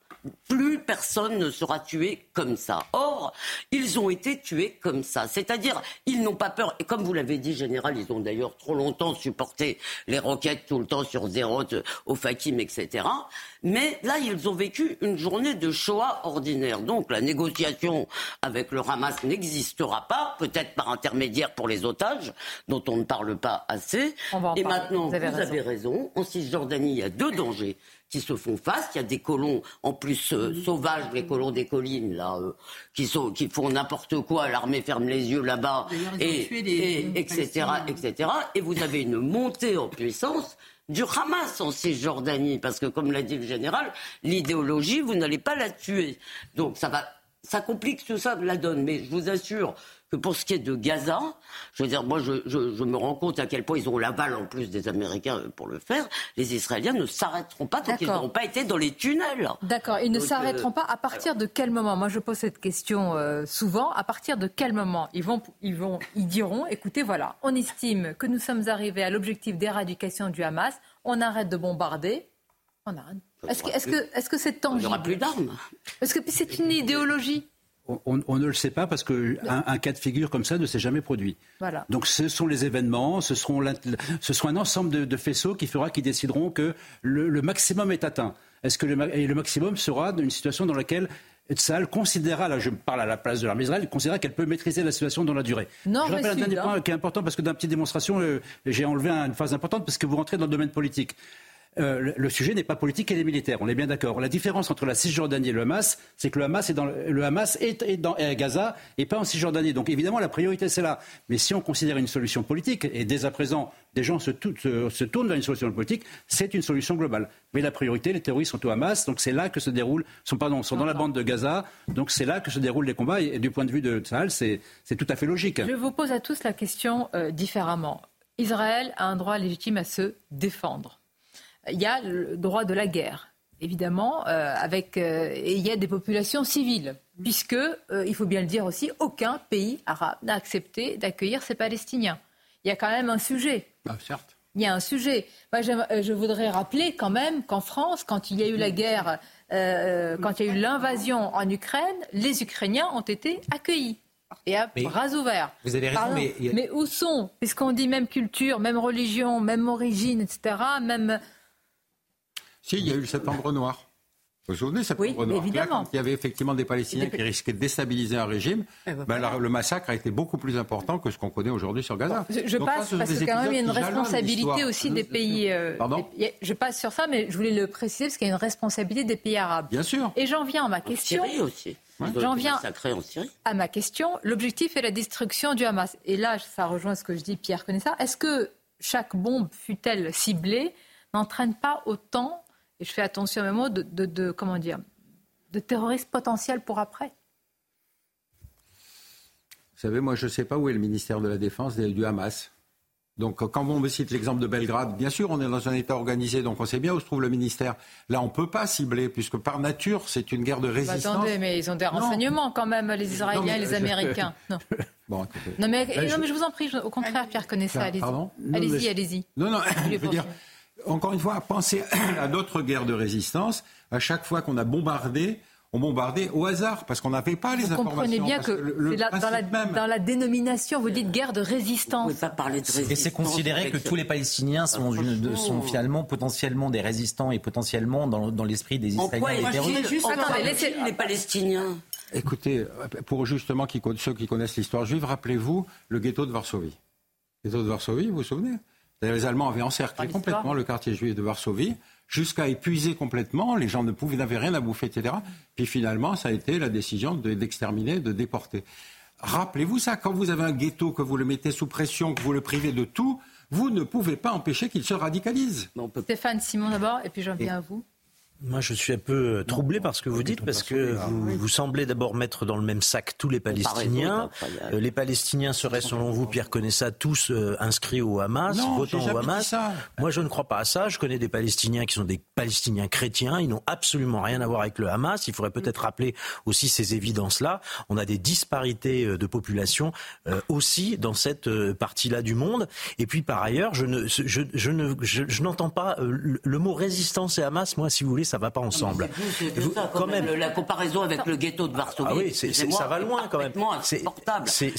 plus personne ne sera tué comme ça. Or, ils ont été tués comme ça. C'est-à-dire, ils n'ont pas peur. Et comme vous l'avez dit, général, ils ont d'ailleurs trop longtemps supporté les roquettes tout le temps sur Zérot, au Fakim, etc. Mais là, ils ont vécu une journée de Shoah ordinaire. Donc, la négociation avec le Hamas n'existera pas, peut-être par intermédiaire pour les otages, dont on ne parle pas assez. Et maintenant, vous, avez raison. En Cisjordanie, il y a deux dangers qui se font face. Il y a des colons en plus euh, sauvages, les colons des collines là, euh, qui sont qui font n'importe quoi. L'armée ferme les yeux là-bas et, etc. etc. Et vous avez une montée en puissance du Hamas en Cisjordanie, parce que comme l'a dit le général, l'idéologie, vous n'allez pas la tuer. Donc ça va, ça complique tout ça la donne. Mais je vous assure que pour ce qui est de Gaza, je veux dire, moi, je, je, me rends compte à quel point ils ont l'aval en plus des Américains pour le faire. Les Israéliens ne s'arrêteront pas tant qu'ils n'auront pas été dans les tunnels. D'accord, ils ne s'arrêteront euh, pas. À partir de quel moment? Moi, je pose cette question euh, souvent. À partir de quel moment? Ils vont, ils vont, ils diront, écoutez, voilà, on estime que nous sommes arrivés à l'objectif d'éradication du Hamas. On arrête de bombarder Est-ce que c'est -ce que, c'est tangible Il n'y aura plus d'armes. Est-ce que c'est une idéologie? On, ne le sait pas parce qu'un un cas de figure comme ça ne s'est jamais produit. Voilà. Donc ce sont les événements, ce seront, ce seront un ensemble de, faisceaux qui fera, qui décideront que le, maximum est atteint. Est-ce que le, et le maximum sera une situation dans laquelle Tzal considérera, là je parle à la place de l'armée israélienne, considérera qu'elle peut maîtriser la situation dans la durée. Non, je rappelle un dernier point qui est important parce que dans la petite démonstration, euh, j'ai enlevé une phase importante parce que vous rentrez dans le domaine politique. Euh, le sujet n'est pas politique, elle est militaire. On est bien d'accord. La différence entre la Cisjordanie et le Hamas, c'est que le Hamas est dans à Gaza et pas en Cisjordanie. Donc évidemment, la priorité c'est là. Mais si on considère une solution politique, et dès à présent, des gens se, tournent vers une solution politique, c'est une solution globale. Mais la priorité, les terroristes sont au Hamas, donc c'est là que se déroulent, sont pardon, sont dans la bande de Gaza, donc c'est là que se déroulent les combats. Et, du point de vue de Sahel, c'est tout à fait logique. Je vous pose à tous la question euh, différemment. Israël a un droit légitime à se défendre il y a le droit de la guerre, évidemment, euh, avec, euh, et il y a des populations civiles, puisque, euh, il faut bien le dire aussi, aucun pays arabe n'a accepté d'accueillir ces Palestiniens. Il y a quand même un sujet. Ah, certes. Il y a un sujet. Moi, je voudrais rappeler quand même qu'en France, quand il y a eu la guerre, quand il y a eu l'invasion en Ukraine, les Ukrainiens ont été accueillis et à bras ouverts. Vous avez raison, mais... mais... où sont, puisqu'on dit même culture, même religion, même origine, etc., même si, il y a eu le septembre noir. Vous vous souvenez, septembre oui, noir évidemment. il y avait effectivement des Palestiniens qui risquaient de déstabiliser un régime, eh ben, ben le massacre a été beaucoup plus important que ce qu'on connaît aujourd'hui sur Gaza. je, passe parce que quand même il y a une responsabilité aussi des pays. Euh, Pardon je passe sur ça, mais je voulais le préciser parce qu'il y a une responsabilité des pays arabes. Bien sûr. Et j'en viens à ma question. En Syrie aussi. J'en viens à ma question. L'objectif est la destruction du Hamas. Et là, ça rejoint ce que je dis, Pierre connaît ça. Est-ce que chaque bombe, fut-elle ciblée, n'entraîne pas autant et je fais attention à mes mots, de, comment dire, de terroristes potentiels pour après. Vous savez, moi, je ne sais pas où est le ministère de la Défense du Hamas. Donc, quand on me cite l'exemple de Belgrade, bien sûr, on est dans un État organisé, donc on sait bien où se trouve le ministère. Là, on ne peut pas cibler, puisque par nature, c'est une guerre de bah, résistance. attendez, mais ils ont des renseignements quand même, les Israéliens et les Américains. *laughs* Non. Bon, non, mais, non, mais je vous en prie, au contraire, Pierre connaît ça, allez-y. Allez-y, allez-y. Non, non, je veux dire, encore une fois, penser *clears throat* à d'autres guerres de résistance. À chaque fois qu'on a bombardé, on bombardait au hasard parce qu'on n'avait pas les vous informations. Vous comprenez bien que dans, la, dénomination, vous dites guerre de résistance. pas parler de résistance. Et c'est considéré que tous les Palestiniens sont, sont, finalement potentiellement des résistants et potentiellement dans, l'esprit des Israéliens et des terroristes. laissez les Palestiniens. Écoutez, pour justement ceux qui connaissent l'histoire juive, rappelez-vous le ghetto de Varsovie. Le ghetto de Varsovie, vous vous souvenez? Les Allemands avaient encerclé complètement le quartier juif de Varsovie, jusqu'à épuiser complètement. Les gens ne pouvaient, n'avaient rien à bouffer, etc. Puis finalement, ça a été la décision d'exterminer, de, déporter. Rappelez-vous ça, quand vous avez un ghetto, que vous le mettez sous pression, que vous le privez de tout, vous ne pouvez pas empêcher qu'il se radicalise. Stéphane Simon d'abord, et puis j'en viens à vous. Moi, je suis un peu troublé par ce que vous dites, parce que vous, vous semblez d'abord mettre dans le même sac tous les Palestiniens. Euh, les Palestiniens seraient, selon vous, Pierre connaît ça, tous euh, inscrits au Hamas, votant au Hamas. Moi, je ne crois pas à ça. Je connais des Palestiniens qui sont des Palestiniens chrétiens. Ils n'ont absolument rien à voir avec le Hamas. Il faudrait peut-être rappeler aussi ces évidences-là. On a des disparités euh, de population aussi dans cette partie-là du monde. Et puis, par ailleurs, je ne, je, je ne, je n'entends pas le mot résistance et Hamas. Moi, si vous voulez, ça va pas ensemble. Vous, quand même, la comparaison avec le ghetto de Varsovie. Ah oui, ça va loin quand même. C'est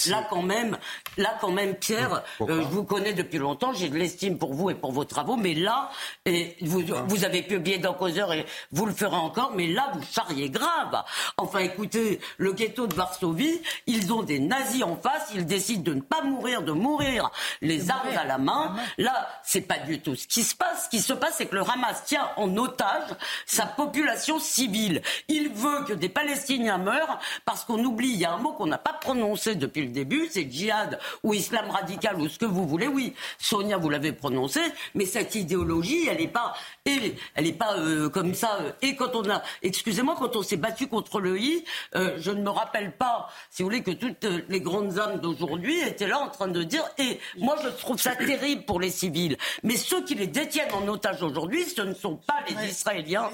Là quand même, là quand même, Pierre, euh, je vous connais depuis longtemps, j'ai de l'estime pour vous et pour vos travaux, mais là, et vous, vous avez publié dans Causeur et vous le ferez encore, mais là vous charriez grave. Enfin, écoutez, le ghetto de Varsovie, ils ont des nazis en face, ils décident de ne pas mourir, de mourir les armes à la main. Là, c'est pas du tout ce qui se passe. Ce qui se passe, c'est que le Hamas tient en otage sa population civile. Il veut que des Palestiniens meurent parce qu'on oublie, il y a un mot qu'on n'a pas prononcé depuis le début, c'est djihad ou islam radical ou ce que vous voulez. Oui, Sonia, vous l'avez prononcé, mais cette idéologie, elle n'est pas, elle est pas euh, comme ça. Euh, et quand on a, excusez-moi, quand on s'est battu contre le I, euh, je ne me rappelle pas, si vous voulez, que toutes les grandes âmes d'aujourd'hui étaient là en train de dire, et moi je trouve ça terrible pour les civils, mais ceux qui les détiennent en otage aujourd'hui, ce ne sont pas les Israéliens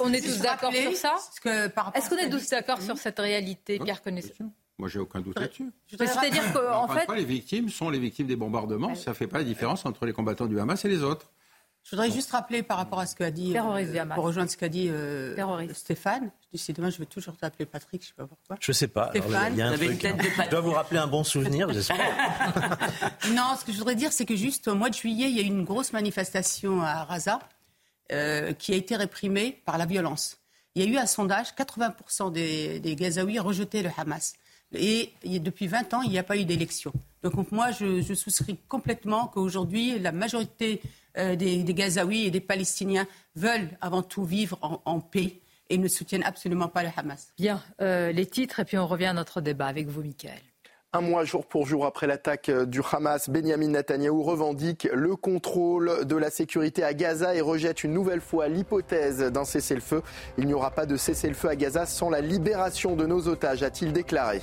on est tous d'accord sur ça Est-ce qu'on est tous d'accord sur cette réalité, Pierre Connaissant moi, j'ai aucun doute là-dessus. C'est-à-dire qu'en fait. les victimes sont les victimes des bombardements. Ça ne fait pas la différence entre les combattants du Hamas et les autres. Je voudrais juste rappeler par rapport à ce qu'a dit, euh, pour rejoindre ce qu'a dit euh, Stéphane. Je dis, demain, je vais toujours t'appeler Patrick, je ne sais pas pourquoi. Je ne sais pas. Stéphane, il y a un truc, hein. Je dois vous rappeler un bon souvenir, j'espère. *laughs* non, ce que je voudrais dire, c'est que juste au mois de juillet, il y a eu une grosse manifestation à Raza euh, qui a été réprimée par la violence. Il y a eu un sondage, 80% des, Gazaouis rejetaient le Hamas. Et, depuis 20 ans, il n'y a pas eu d'élection. Donc moi, je, je souscris complètement qu'aujourd'hui, la majorité euh, des, Gazaouis et des Palestiniens veulent avant tout vivre en, paix et ne soutiennent absolument pas le Hamas. Bien, euh, les titres, et puis on revient à notre débat avec vous, Michael. Un mois jour pour jour après l'attaque euh, du Hamas, Benjamin Netanyahou revendique le contrôle de la sécurité à Gaza et rejette une nouvelle fois l'hypothèse d'un cessez-le-feu. Il n'y aura pas de cessez-le-feu à Gaza sans la libération de nos otages, a-t-il déclaré.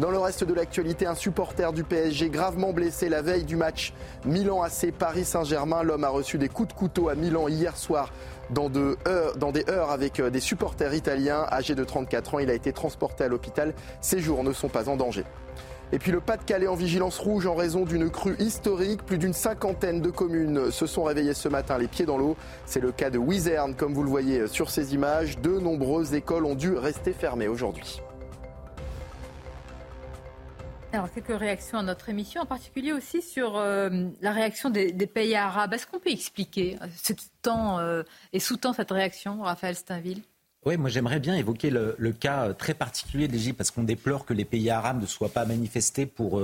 Dans le reste de l'actualité, un supporter du PSG gravement blessé la veille du match Milan AC Paris Saint-Germain. L'homme a reçu des coups de couteau à Milan hier soir dans, des heures avec euh, des supporters italiens. Âgé de 34 ans, il a été transporté à l'hôpital. Ses jours ne sont pas en danger. Et puis le Pas-de-Calais en vigilance rouge en raison d'une crue historique. Plus d'une cinquantaine de communes se sont réveillées ce matin les pieds dans l'eau. C'est le cas de Wizerne, comme vous le voyez sur ces images. De nombreuses écoles ont dû rester fermées aujourd'hui. Alors, quelques réactions à notre émission, en particulier aussi sur euh, la réaction des, pays arabes. Est-ce qu'on peut expliquer euh, ce qui tend euh, et sous-tend cette réaction, Raphaël Steinville oui, moi j'aimerais bien évoquer le, cas très particulier de l'Égypte parce qu'on déplore que les pays arabes ne soient pas manifestés pour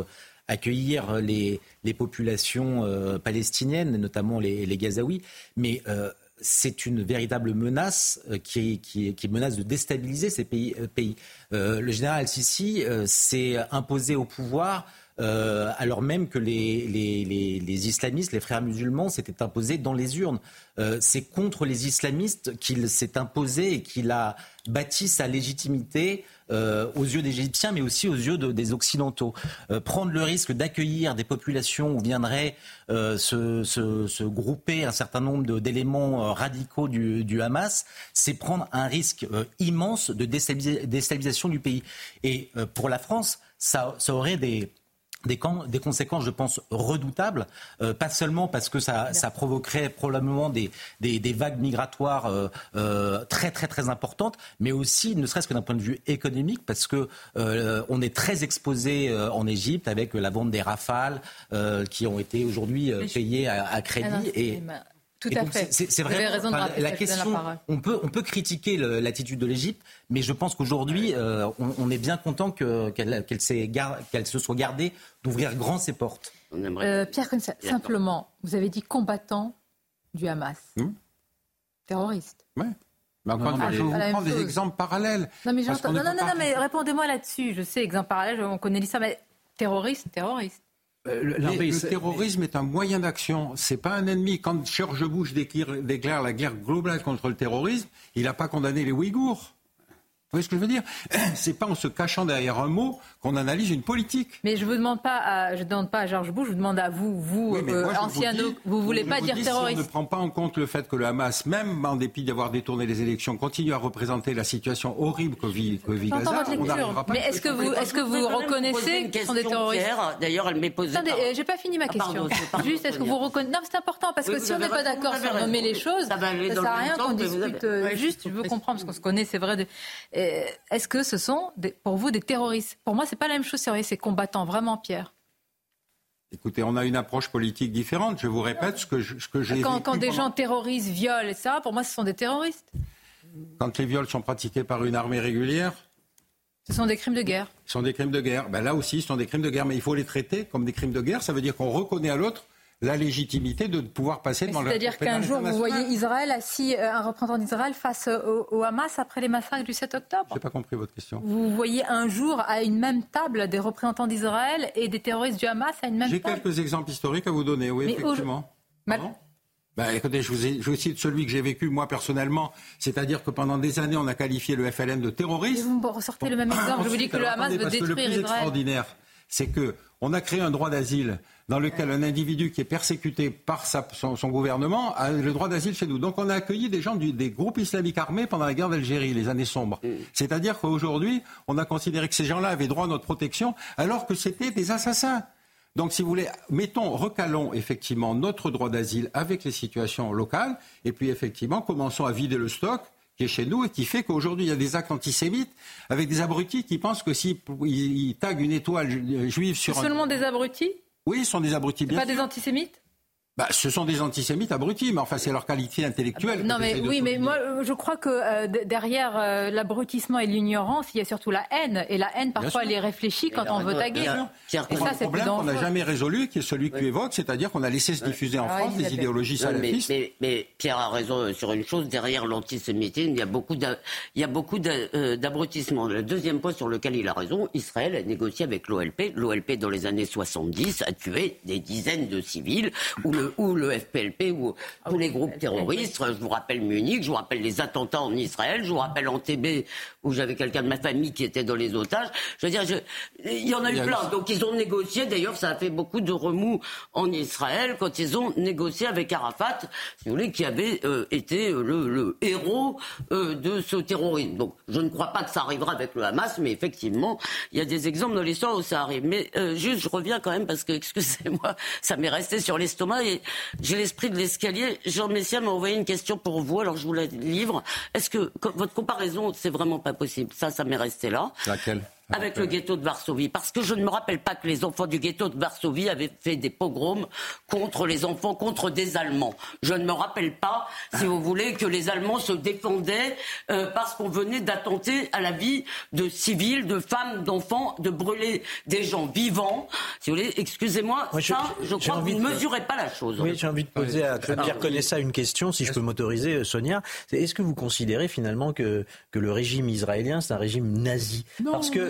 accueillir les, populations palestiniennes, notamment les, les Gazaouis. Mais c'est une véritable menace qui, qui, menace de déstabiliser ces pays. pays. le général Al-Sisi s'est imposé au pouvoir euh, alors même que les, islamistes, les frères musulmans, s'étaient imposés dans les urnes. Euh, c'est contre les islamistes qu'il s'est imposé et qu'il a bâti sa légitimité euh, aux yeux des Égyptiens, mais aussi aux yeux des Occidentaux. prendre le risque d'accueillir des populations où viendraient se, grouper un certain nombre d'éléments radicaux du, Hamas, c'est prendre un risque immense de déstabilisation du pays. Et pour la France, ça aurait des des, des, conséquences, je pense, redoutables, euh, pas seulement parce que ça, ça provoquerait probablement des, des, des vagues migratoires euh, euh, très très très importantes, mais aussi, ne serait-ce que d'un point de vue économique, parce que euh, on est très exposé en Égypte avec la vente des rafales qui ont été aujourd'hui payées à, à crédit. Ah et, tout à fait. C'est vrai. la question. on peut on peut critiquer l'attitude de l'Égypte, mais je pense qu'aujourd'hui, euh, on, est bien content qu'elle qu'elle se soit gardée d'ouvrir grand ses portes. Euh, Pierre simplement, vous avez dit combattant du Hamas, hmm terroriste. Oui. Mais encore je vais vous prendre des exemples parallèles. Non, mais, non, non, non, mais répondez-moi là-dessus. Je sais, exemple parallèle, on connaît ça, mais terroriste, terroriste. Euh, le, terrorisme est un moyen d'action, c'est pas un ennemi. Quand George Bush déclare la guerre globale contre le terrorisme, il n'a pas condamné les Ouïghours. Vous voyez ce que je veux dire *clears throat* C'est pas en se cachant derrière un mot qu'on analyse une politique. Mais je vous demande pas, à, je demande pas à Georges Bush, je vous demande à vous, vous, euh, ancien, vous, vous, voulez pas dire terroriste. Si on ne prend pas en compte le fait que le Hamas, même en dépit d'avoir détourné les élections, continue à représenter la situation horrible que vit, que vit Gaza, on n'arrivera pas. Mais est-ce que vous, est-ce que vous reconnaissez qu'ils sont des terroristes D'ailleurs, elle m'est posée. Attendez, euh, j'ai pas fini ma ah, question. Juste, est-ce que vous reconnaissez Non, c'est important parce que si on n'est pas d'accord sur nommer les choses, ça sert à rien qu'on discute. Euh, juste, je veux comprendre parce qu'on se connaît, c'est vrai. Est-ce que ce sont pour vous des terroristes? Pour moi, c'est pas la même chose, c'est combattants, vraiment, Pierre. Écoutez, on a une approche politique différente. Je vous répète ce que, j'ai Quand, quand des gens terrorisent, violent, ça, pour moi, ce sont des terroristes. Quand les viols sont pratiqués par une armée régulière Ce sont des crimes de guerre. Ce sont des crimes de guerre. Ben là aussi, ce sont des crimes de guerre, mais il faut les traiter comme des crimes de guerre. Ça veut dire qu'on reconnaît à l'autre la légitimité de pouvoir passer dans le C'est-à-dire qu'un jour, vous voyez Israël assis, euh, un représentant d'Israël face au, Hamas après les massacres du 7 octobre Je n'ai pas compris votre question. Vous voyez un jour à une même table des représentants d'Israël et des terroristes du Hamas à une même table J'ai quelques exemples historiques à vous donner, oui, effectivement. Ben, écoutez, je vous, ai, je cite celui que j'ai vécu moi personnellement, c'est-à-dire que pendant des années, on a qualifié le FLN de terroriste. vous ressortez le même exemple. je vous dis que le Hamas veut détruire Israël. Le plus extraordinaire, c'est que on a créé un droit d'asile dans lequel un individu qui est persécuté par son, gouvernement a le droit d'asile chez nous. Donc on a accueilli des gens des groupes islamiques armés pendant la guerre d'Algérie, les années sombres. C'est-à-dire qu'aujourd'hui, on a considéré que ces gens-là avaient droit à notre protection alors que c'était des assassins. Donc, si vous voulez, mettons, recalons effectivement notre droit d'asile avec les situations locales, et puis effectivement, commençons à vider le stock qui est chez nous et qui fait qu'aujourd'hui, il y a des actes antisémites avec des abrutis qui pensent que s'ils ils taguent une étoile juive sur... Seulement des abrutis? Oui, ce sont des abrutis, bien Pas des antisémites? Bah, ce sont des antisémites abrutis, mais enfin, c'est leur qualité intellectuelle. Non, mais oui, mais moi, je crois que euh, derrière euh, l'abrutissement et l'ignorance, il y a surtout la haine. Et la haine, parfois, elle est réfléchie quand on veut taguer. Et ça, c'est problème qu'on n'a jamais résolu, qui est celui que tu évoques, c'est-à-dire qu'on a laissé se diffuser en ah, France des idéologies salafistes. Mais, mais, Pierre a raison sur une chose, derrière l'antisémitisme, il y a beaucoup euh, d'abrutissement. Le deuxième point sur lequel il a raison, Israël a négocié avec l'OLP. L'OLP, dans les années 70, a tué des dizaines de civils, le ou le FPLP ou tous les groupes terroristes. Je vous rappelle Munich, je vous rappelle les attentats en Israël, je vous rappelle Antébé où j'avais quelqu'un de ma famille qui était dans les otages. Je veux dire, il y en a eu plein. Donc ils ont négocié. D'ailleurs, ça a fait beaucoup de remous en Israël quand ils ont négocié avec Arafat, si vous voulez, qui avait euh, été le, héros euh, de ce terrorisme. Donc je ne crois pas que ça arrivera avec le Hamas, mais effectivement, il y a des exemples dans l'histoire où ça arrive. Mais euh, juste, je reviens quand même parce que, *laughs* excusez-moi, ça m'est resté sur l'estomac et j'ai l'esprit de l'escalier. Jean Messia m'a envoyé une question pour vous, alors je vous la livre. Est-ce que votre comparaison, c'est vraiment pas possible Ça, ça m'est resté là. Laquelle? Avec le ghetto de Varsovie. Parce que je ne me rappelle pas que les enfants du ghetto de Varsovie avaient fait des pogroms contre les enfants, contre des Allemands. Je ne me rappelle pas, si vous voulez, que les Allemands se défendaient euh, parce qu'on venait d'attenter à la vie de civils, de femmes, d'enfants, de brûler des gens vivants. Si vous voulez, excusez-moi, ça, je, crois que vous ne mesurez pas la chose. Oui, j'ai envie de poser à Pierre Connaissa une question, si je peux m'autoriser, euh, Sonia. Est-ce que vous considérez finalement que, que le régime israélien, c'est un régime nazi? Parce que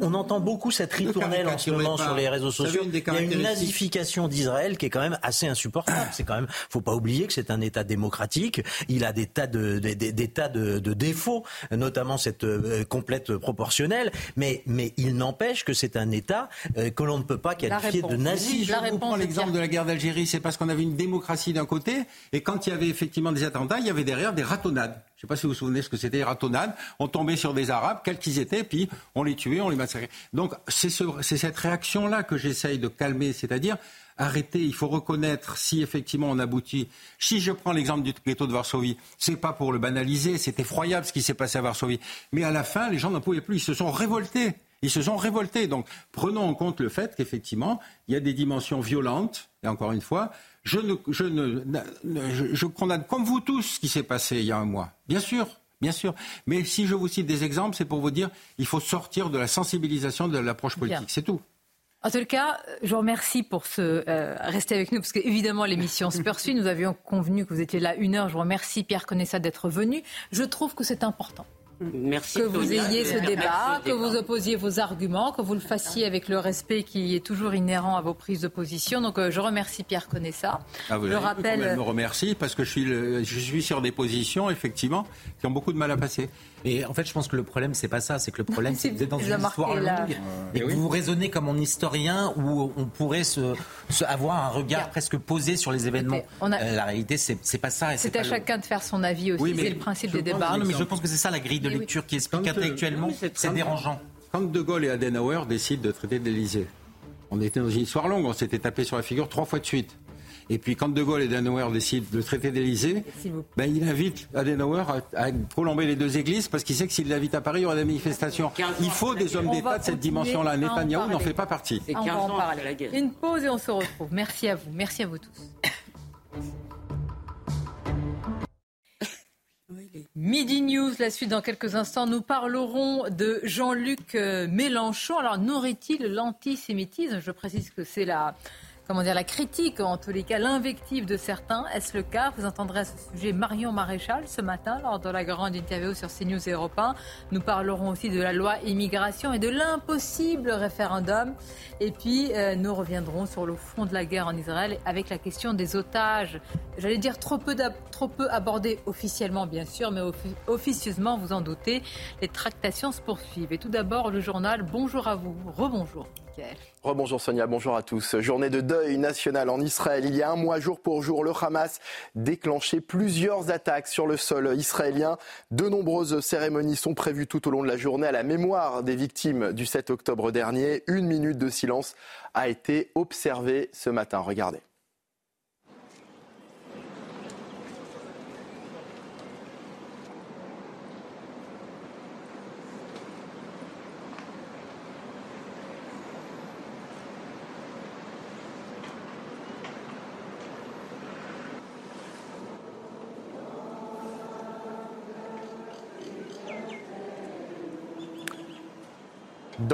on entend beaucoup cette ritournelle en ce moment sur les réseaux sociaux. Il y a une nazification d'Israël qui est quand même assez insupportable. C'est quand même, faut pas oublier que c'est un État démocratique. Il a des tas de, des, tas de, défauts, notamment cette euh, complète proportionnelle. Mais, mais il n'empêche que c'est un État euh, que l'on ne peut pas qualifier de nazi. Je vous prends l'exemple de la guerre d'Algérie. C'est parce qu'on avait une démocratie d'un côté et quand il y avait effectivement des attentats, il y avait derrière des ratonnades. Je ne sais pas si vous vous souvenez ce que c'était, les ratonnades. On tombait sur des Arabes, quels qu'ils étaient, puis on les tuait, on les massacrait. Donc c'est cette réaction-là que j'essaye de calmer, c'est-à-dire arrêter, il faut reconnaître si effectivement on aboutit. Si je prends l'exemple du ghetto de Varsovie, c'est pas pour le banaliser, c'est effroyable ce qui s'est passé à Varsovie. Mais à la fin, les gens n'en pouvaient plus, ils se sont révoltés. Ils se sont révoltés. Donc prenons en compte le fait qu'effectivement, il y a des dimensions violentes, et encore une fois, je, ne, je, ne, je, condamne comme vous tous ce qui s'est passé il y a un mois. Bien sûr, Bien sûr. Mais si je vous cite des exemples, c'est pour vous dire qu'il faut sortir de la sensibilisation de l'approche politique. C'est tout. En tout cas, je vous remercie pour ce euh, rester avec nous parce qu'évidemment l'émission se poursuit. Nous avions convenu que vous étiez là une heure. Je vous remercie Pierre Connaissat d'être venu. Je trouve que c'est important. Merci que vous ayez ce débat, que vous opposiez vos arguments, que vous le fassiez avec le respect qui est toujours inhérent à vos prises de position. Donc euh, je remercie Pierre Connaissat. Ah, je rappelle. Je me remercie parce que je suis, je suis sur des positions effectivement qui ont beaucoup de mal à passer. Et en fait, je pense que le problème, c'est pas ça. C'est que le problème, *laughs* c'est que vous êtes dans une histoire longue et que vous raisonnez comme un historien où on pourrait se, avoir un regard presque posé sur les événements. Euh, la réalité, c'est pas ça. C'est à chacun de faire son avis aussi. c'est le principe des débats. Non, mais je pense que c'est ça la grille de lecture qui explique intellectuellement. C'est dérangeant. Quand De Gaulle et Adenauer décident de traiter l'Elysée, on était dans une histoire longue. On s'était tapé sur la figure trois fois de suite. Et puis quand De Gaulle et Adenauer décident de traiter d'Elysée, ben, il invite Adenauer à, à colomber les deux églises parce qu'il sait que s'il l'invite à Paris, il y aura des manifestations. Il faut des hommes d'État de cette dimension-là. Netanyahou n'en fait pas partie. Une pause et on se retrouve. Merci à vous. Merci à vous tous. Midi News, la suite dans quelques instants. Nous parlerons de Jean-Luc euh, Mélenchon. Alors, n'aurait-il l'antisémitisme? Je précise que c'est la comment dire, la critique, en tous les cas l'invective de certains. Est-ce le cas? Vous entendrez à ce sujet Marion Maréchal ce matin lors de la grande interview sur CNews et Europe 1. Nous parlerons aussi de la loi immigration et de l'impossible référendum. Et puis, euh, nous reviendrons sur le fond de la guerre en Israël avec la question des otages. J'allais dire trop peu, trop peu abordée officiellement, bien sûr, mais officieusement, vous en doutez, les tractations se poursuivent. Et tout d'abord, le journal Bonjour à vous. Rebonjour. Rebonjour Sonia, bonjour à tous. Journée de deuil national en Israël. Il y a un mois, jour pour jour, le Hamas déclenchait plusieurs attaques sur le sol israélien. De nombreuses cérémonies sont prévues tout au long de la journée à la mémoire des victimes du 7 octobre dernier. Une minute de silence a été observée ce matin. Regardez.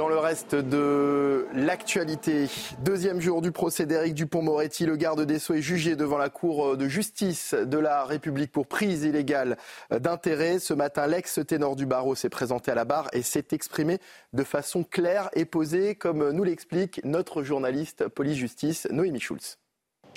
Dans le reste de l'actualité, deuxième jour du procès d'Éric Dupont-Moretti, le garde des Sceaux est jugé devant la Cour de justice de la République pour prise illégale d'intérêt. Ce matin, l'ex-ténor du barreau s'est présenté à la barre et s'est exprimé de façon claire et posée, comme nous l'explique notre journaliste police-justice, Noémie Schulz.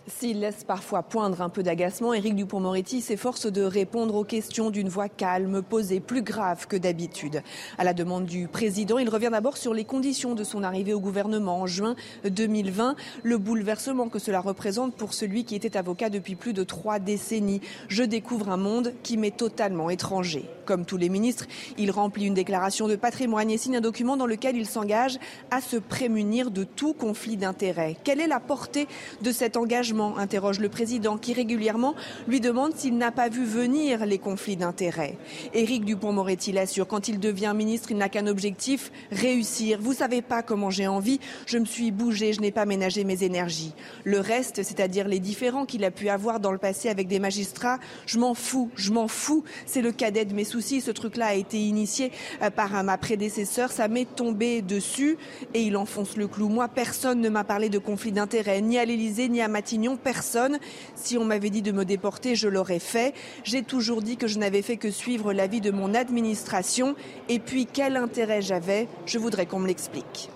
S'il laisse parfois poindre un peu d'agacement, Éric Dupont-Moretti s'efforce de répondre aux questions d'une voix calme, posée, plus grave que d'habitude. À la demande du président, il revient d'abord sur les conditions de son arrivée au gouvernement en juin 2020, le bouleversement que cela représente pour celui qui était avocat depuis plus de trois décennies. Je découvre un monde qui m'est totalement étranger. Comme tous les ministres, il remplit une déclaration de patrimoine et signe un document dans lequel il s'engage à se prémunir de tout conflit d'intérêts. Quelle est la portée de cet engagement interroge le président qui régulièrement lui demande s'il n'a pas vu venir les conflits d'intérêts. Éric Dupont-Moretti l'assure, quand il devient ministre, il n'a qu'un objectif, réussir. Vous savez pas comment j'ai envie, je me suis bougé, je n'ai pas ménagé mes énergies. Le reste, c'est-à-dire les différends qu'il a pu avoir dans le passé avec des magistrats, je m'en fous, je m'en fous. C'est le cadet de mes soucis. Ce truc-là a été initié euh, par ma prédécesseur, ça m'est tombé dessus et il enfonce le clou. Moi, personne ne m'a parlé de conflit d'intérêts, ni à l'Élysée, ni à Matignon personne. Si on m'avait dit de me déporter, je l'aurais fait. J'ai toujours dit que je n'avais fait que suivre l'avis de mon administration. Et puis, quel intérêt j'avais? Je voudrais qu'on me l'explique.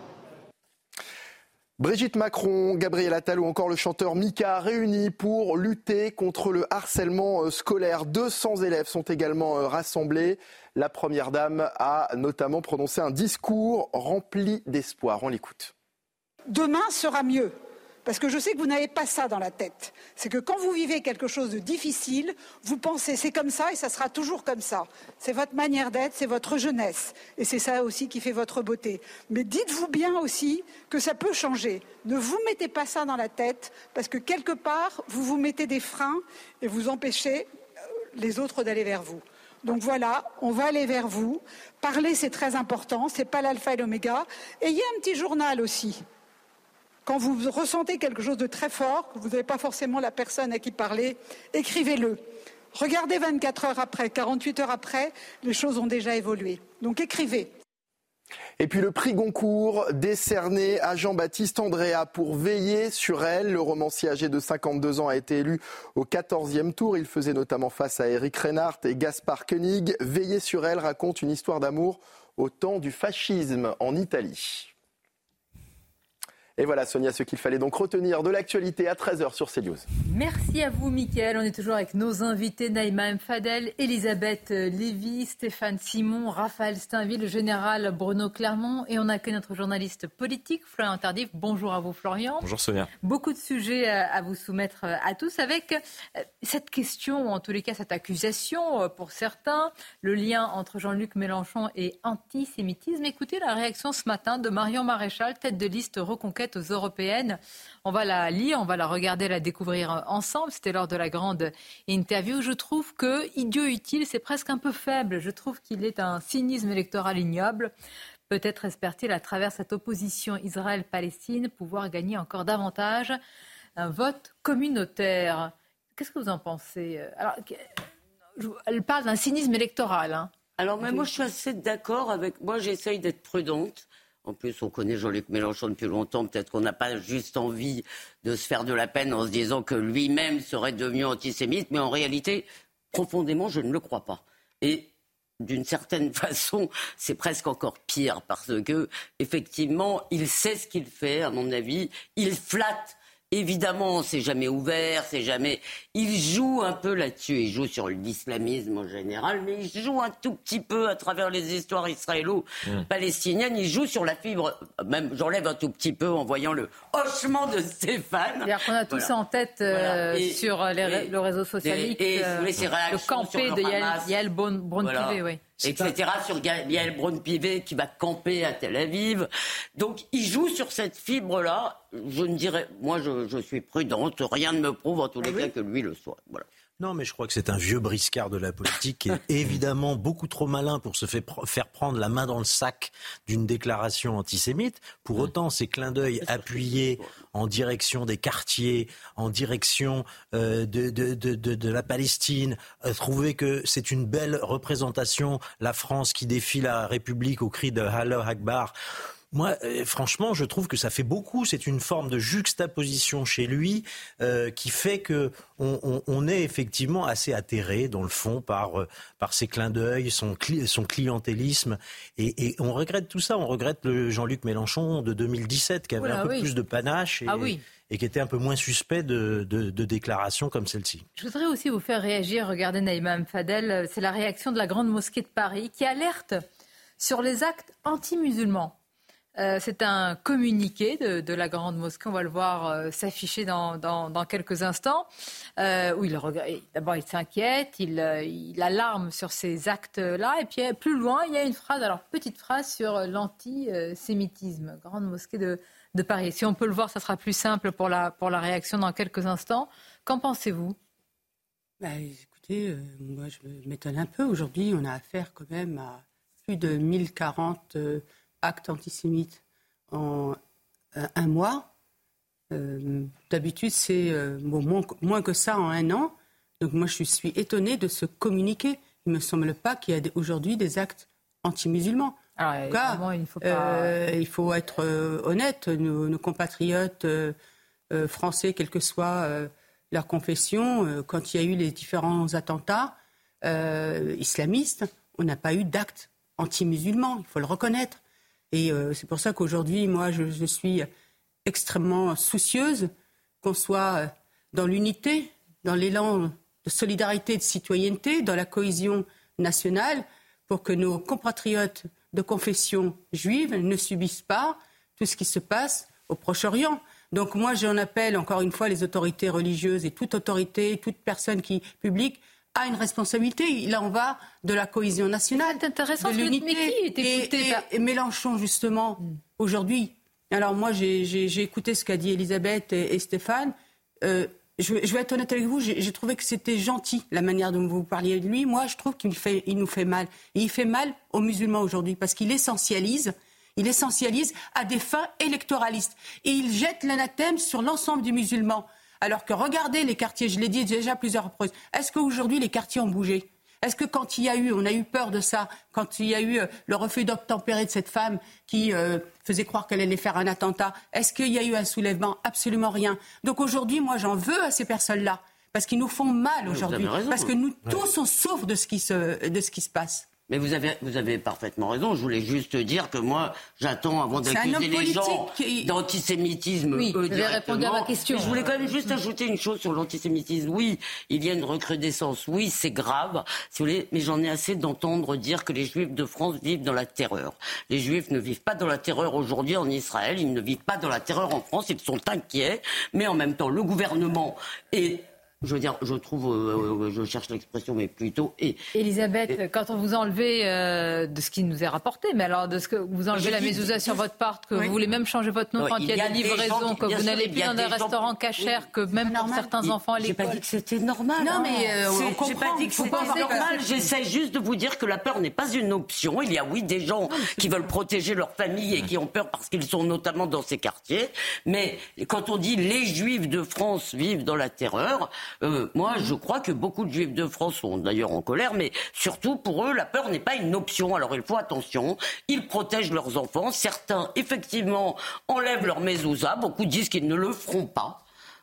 Brigitte Macron, Gabriel Attal ou encore le chanteur Mika réunis pour lutter contre le harcèlement euh, scolaire. 200 élèves sont également euh, rassemblés. La Première Dame a notamment prononcé un discours rempli d'espoir. On l'écoute. Demain sera mieux. Parce que je sais que vous n'avez pas ça dans la tête. C'est que quand vous vivez quelque chose de difficile, vous pensez c'est comme ça et ça sera toujours comme ça. C'est votre manière d'être, c'est votre jeunesse. Et c'est ça aussi qui fait votre beauté. Mais dites-vous bien aussi que ça peut changer. Ne vous mettez pas ça dans la tête parce que quelque part, vous vous mettez des freins et vous empêchez euh, les autres d'aller vers vous. Donc voilà, on va aller vers vous. Parler, c'est très important. C'est pas l'alpha et l'oméga. Et il y a un petit journal aussi. Quand vous ressentez quelque chose de très fort, que vous n'avez pas forcément la personne à qui parler, écrivez-le. Regardez 24 heures après, 48 heures après, les choses ont déjà évolué. Donc écrivez. Et puis le prix Goncourt décerné à Jean-Baptiste Andrea pour veiller sur elle. Le romancier âgé de 52 ans a été élu au 14e tour. Il faisait notamment face à Eric Reinhardt et Gaspard Koenig. Veiller sur elle raconte une histoire d'amour au temps du fascisme en Italie. Et voilà, Sonia, ce qu'il fallait donc retenir de l'actualité à 13h sur CNews. Merci à vous, Mickaël. On est toujours avec nos invités Naïma M. Fadel, Elisabeth Lévy, Stéphane Simon, Raphaël Steinville, le général Bruno Clermont. Et on accueille notre journaliste politique, Florian Tardif. Bonjour à vous, Florian. Bonjour, Sonia. Beaucoup de sujets à vous soumettre à tous avec euh, cette question, ou en tous les cas cette accusation euh, pour certains, le lien entre Jean-Luc Mélenchon et antisémitisme. Écoutez la réaction ce matin de Marion Maréchal, tête de liste Reconquête aux européennes. On va la lire, on va la regarder, la découvrir ensemble. C'était lors de la grande interview. Je trouve que idiot utile, c'est presque un peu faible. Je trouve qu'il est un cynisme électoral ignoble. Peut-être espère-t-il, à travers cette opposition Israël-Palestine, pouvoir gagner encore davantage un vote communautaire. Qu'est-ce que vous en pensez? Alors, Elle parle d'un cynisme électoral. Hein. Alors, moi, je suis assez d'accord avec. Moi, j'essaye d'être prudente. En plus, on connaît Jean-Luc Mélenchon depuis longtemps. Peut-être qu'on n'a pas juste envie de se faire de la peine en se disant que lui-même serait devenu antisémite. Mais en réalité, profondément, je ne le crois pas. Et d'une certaine *laughs* façon, c'est presque encore pire parce que, effectivement, il sait ce qu'il fait, à mon avis. Il flatte Évidemment, c'est jamais ouvert, c'est jamais. Il joue un peu là-dessus. Il joue sur l'islamisme en général, mais il joue un tout petit peu à travers les histoires israélo-palestiniennes. Il joue sur la fibre. Même, j'enlève un tout petit peu en voyant le hochement de Stéphane. C'est-à-dire qu'on a tous ça en tête euh, sur les, le réseau social et, euh, le campé de Yael, Braun-Pivet, oui etc. sur Gabriel Braun-Pivet qui va camper à Tel Aviv. Donc il joue sur cette fibre-là. Je ne dirais, moi je, je, suis prudente, rien ne me prouve en tous les ah cas que lui le soit. Voilà. Non, mais je crois que c'est un vieux briscard de la politique qui est *laughs* évidemment beaucoup trop malin pour se faire prendre la main dans le sac d'une déclaration antisémite. Pour autant, ces clins d'œil appuyés en direction des quartiers, en direction euh, de, de, de, de, la Palestine, euh, trouver que c'est une belle représentation, la France qui défie la République au cri de Allah Akbar. Moi, euh, franchement, je trouve que ça fait beaucoup. C'est une forme de juxtaposition chez lui euh, qui fait que on, est effectivement assez atterré, dans le fond, par, euh, par ses clins d'œil, son, son clientélisme. Et, on regrette tout ça. On regrette le Jean-Luc Mélenchon de 2017 qui avait un peu plus de panache. Et, ah oui et qui était un peu moins suspect de, de, déclarations comme celle-ci. Je voudrais aussi vous faire réagir. Regardez Naïma Fadel, c'est la réaction de la Grande Mosquée de Paris qui alerte sur les actes anti-musulmans. Euh, c'est un communiqué de, la Grande Mosquée, on va le voir euh, s'afficher dans, quelques instants, euh, il d'abord il s'inquiète, il, alarme sur ces actes-là, et puis plus loin il y a une phrase, alors petite phrase sur l'antisémitisme, Grande Mosquée de, Paris. Si on peut le voir, ça sera plus simple pour la, pour la réaction dans quelques instants. Qu'en pensez-vous? Bah, Écoutez, moi je m'étonne un peu. Aujourd'hui, on a affaire quand même à plus de 1040 actes antisémites en euh, un mois. Euh, d'habitude, c'est euh, moins, que ça en un an. Donc moi, je suis étonnée de ce communiqué. Il ne me semble pas qu'il y a aujourd'hui des actes anti-musulmans. En tout cas, il, faut il, faut être honnête. Nos, compatriotes français, quelle que soit leur confession, quand il y a eu les différents attentats islamistes, on n'a pas eu d'actes anti-musulmans. Il faut le reconnaître. Et euh, c'est pour ça qu'aujourd'hui, moi, je, suis extrêmement soucieuse qu'on soit euh, dans l'unité, dans l'élan de solidarité et de citoyenneté, dans la cohésion nationale, pour que nos compatriotes de confession juive ne subissent pas tout ce qui se passe au Proche-Orient. Donc moi, j'en appelle encore une fois les autorités religieuses et toute autorité, toute personne qui publique a une responsabilité. Il en va de la cohésion nationale, C'est intéressant, de l'unité. Et, et, Mélenchon, justement, hmm. aujourd'hui. Alors moi, j'ai écouté ce qu'a dit Elisabeth et, Stéphane. Euh, je, vais être honnête avec vous, j'ai trouvé que c'était gentil la manière dont vous parliez de lui. Moi, je trouve qu'il il nous fait mal. Et il fait mal aux musulmans aujourd'hui parce qu'il essentialise. Il essentialise à des fins électoralistes. Et il jette l'anathème sur l'ensemble des musulmans. Alors que regardez les quartiers, je l'ai dit déjà plusieurs reprises, est-ce qu'aujourd'hui les quartiers ont bougé? Est-ce que quand il y a eu, on a eu peur de ça, quand il y a eu euh, le refus d'obtempérer de cette femme qui euh, faisait croire qu'elle allait faire un attentat, est-ce qu'il y a eu un soulèvement? Absolument rien. Donc aujourd'hui, moi, j'en veux à ces personnes-là, parce qu'ils nous font mal aujourd'hui, parce que nous tous, on souffre de ce qui se, de ce qui se passe. Mais vous avez, vous avez parfaitement raison. Je voulais juste dire que moi, j'attends avant d'accuser les gens d'antisémitisme. Oui, avez répondu à ma question. je voulais quand même juste ajouter une chose sur l'antisémitisme. Oui, il y a une recrudescence. Oui, c'est grave, si vous voulez, mais j'en ai assez d'entendre dire que les Juifs de France vivent dans la terreur. Les Juifs ne vivent pas dans la terreur aujourd'hui en Israël. Ils ne vivent pas dans la terreur en France. Ils sont inquiets. Mais en même temps, le gouvernement est je veux dire, je trouve, euh, euh, je cherche l'expression, mais plutôt. Et, Elisabeth, quand on vous enlevez euh, de ce qui nous est rapporté, mais alors de ce que vous enlevez la mésouza sur votre part, que vous voulez même changer votre nom quand il y a, des livraisons, que vous n'allez plus dans des, restaurants cachers, que même pour certains enfants à l'école. J'ai pas dit que c'était normal. Non, hein. mais on comprend. J'ai pas dit que c'était normal. J'essaie juste de vous dire que la peur n'est pas une option. Il y a oui des gens qui veulent protéger leur famille et qui ont peur parce qu'ils sont notamment dans ces quartiers. Mais quand on dit les Juifs de France vivent dans la terreur. Euh, moi, je crois que beaucoup de Juifs de France sont d'ailleurs en colère, mais surtout pour eux, la peur n'est pas une option. Alors il faut attention. Ils protègent leurs enfants. Certains, effectivement, enlèvent leur mezouza. Beaucoup disent qu'ils ne le feront pas.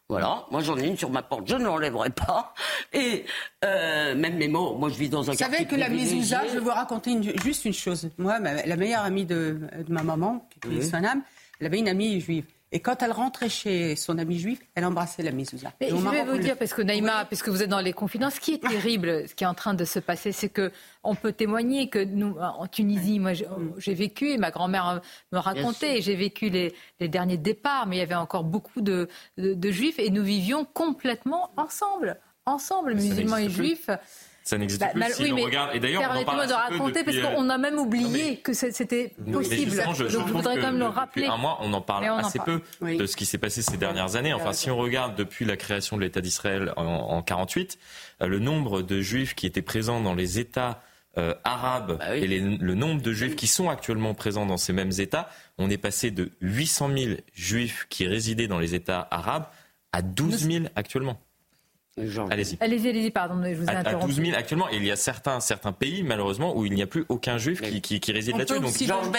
Voilà, moi j'en ai une sur ma porte, je ne l'enlèverai pas. Et euh, même mes mots, moi je vis dans un quartier. Vous savez que la mezouza, je vais vous raconter juste une chose. Moi, la meilleure amie de, ma maman, qui est son âme, elle avait une amie juive. Et quand elle rentrait chez son ami juif, elle embrassait la mezouza. Mais je vais vous dire, parce que Naïma, puisque vous êtes dans les confidences, ce qui est terrible, ce qui est en train de se passer, c'est que on peut témoigner que nous, en Tunisie, moi j'ai vécu, et ma grand-mère me racontait, j'ai vécu les, derniers départs, mais il y avait encore beaucoup de, de juifs, et nous vivions complètement ensemble, ensemble, musulmans et juifs ça n'existe bah, plus. si on regarde, et d'ailleurs, on en parle de raconter parce qu'on euh, a même oublié que c'était possible. je, Donc, je voudrais quand même le rappeler. un mois, on en parle assez peu de ce qui s'est passé ces dernières années. Enfin, si on regarde depuis la création de l'État d'Israël en, 48, euh, le nombre de juifs qui étaient présents dans les États euh, arabes bah et le nombre de juifs qui sont actuellement présents dans ces mêmes États, on est passé de 800 000 juifs qui résidaient dans les États arabes à 12 000 actuellement. Allez-y. Allez-y, allez-y, pardon, je vous ai à, interrompu. À 12 000 actuellement, il y a certains, certains pays, malheureusement, où il n'y a plus aucun juif qui, qui, qui réside là-dessus. Donc, Georges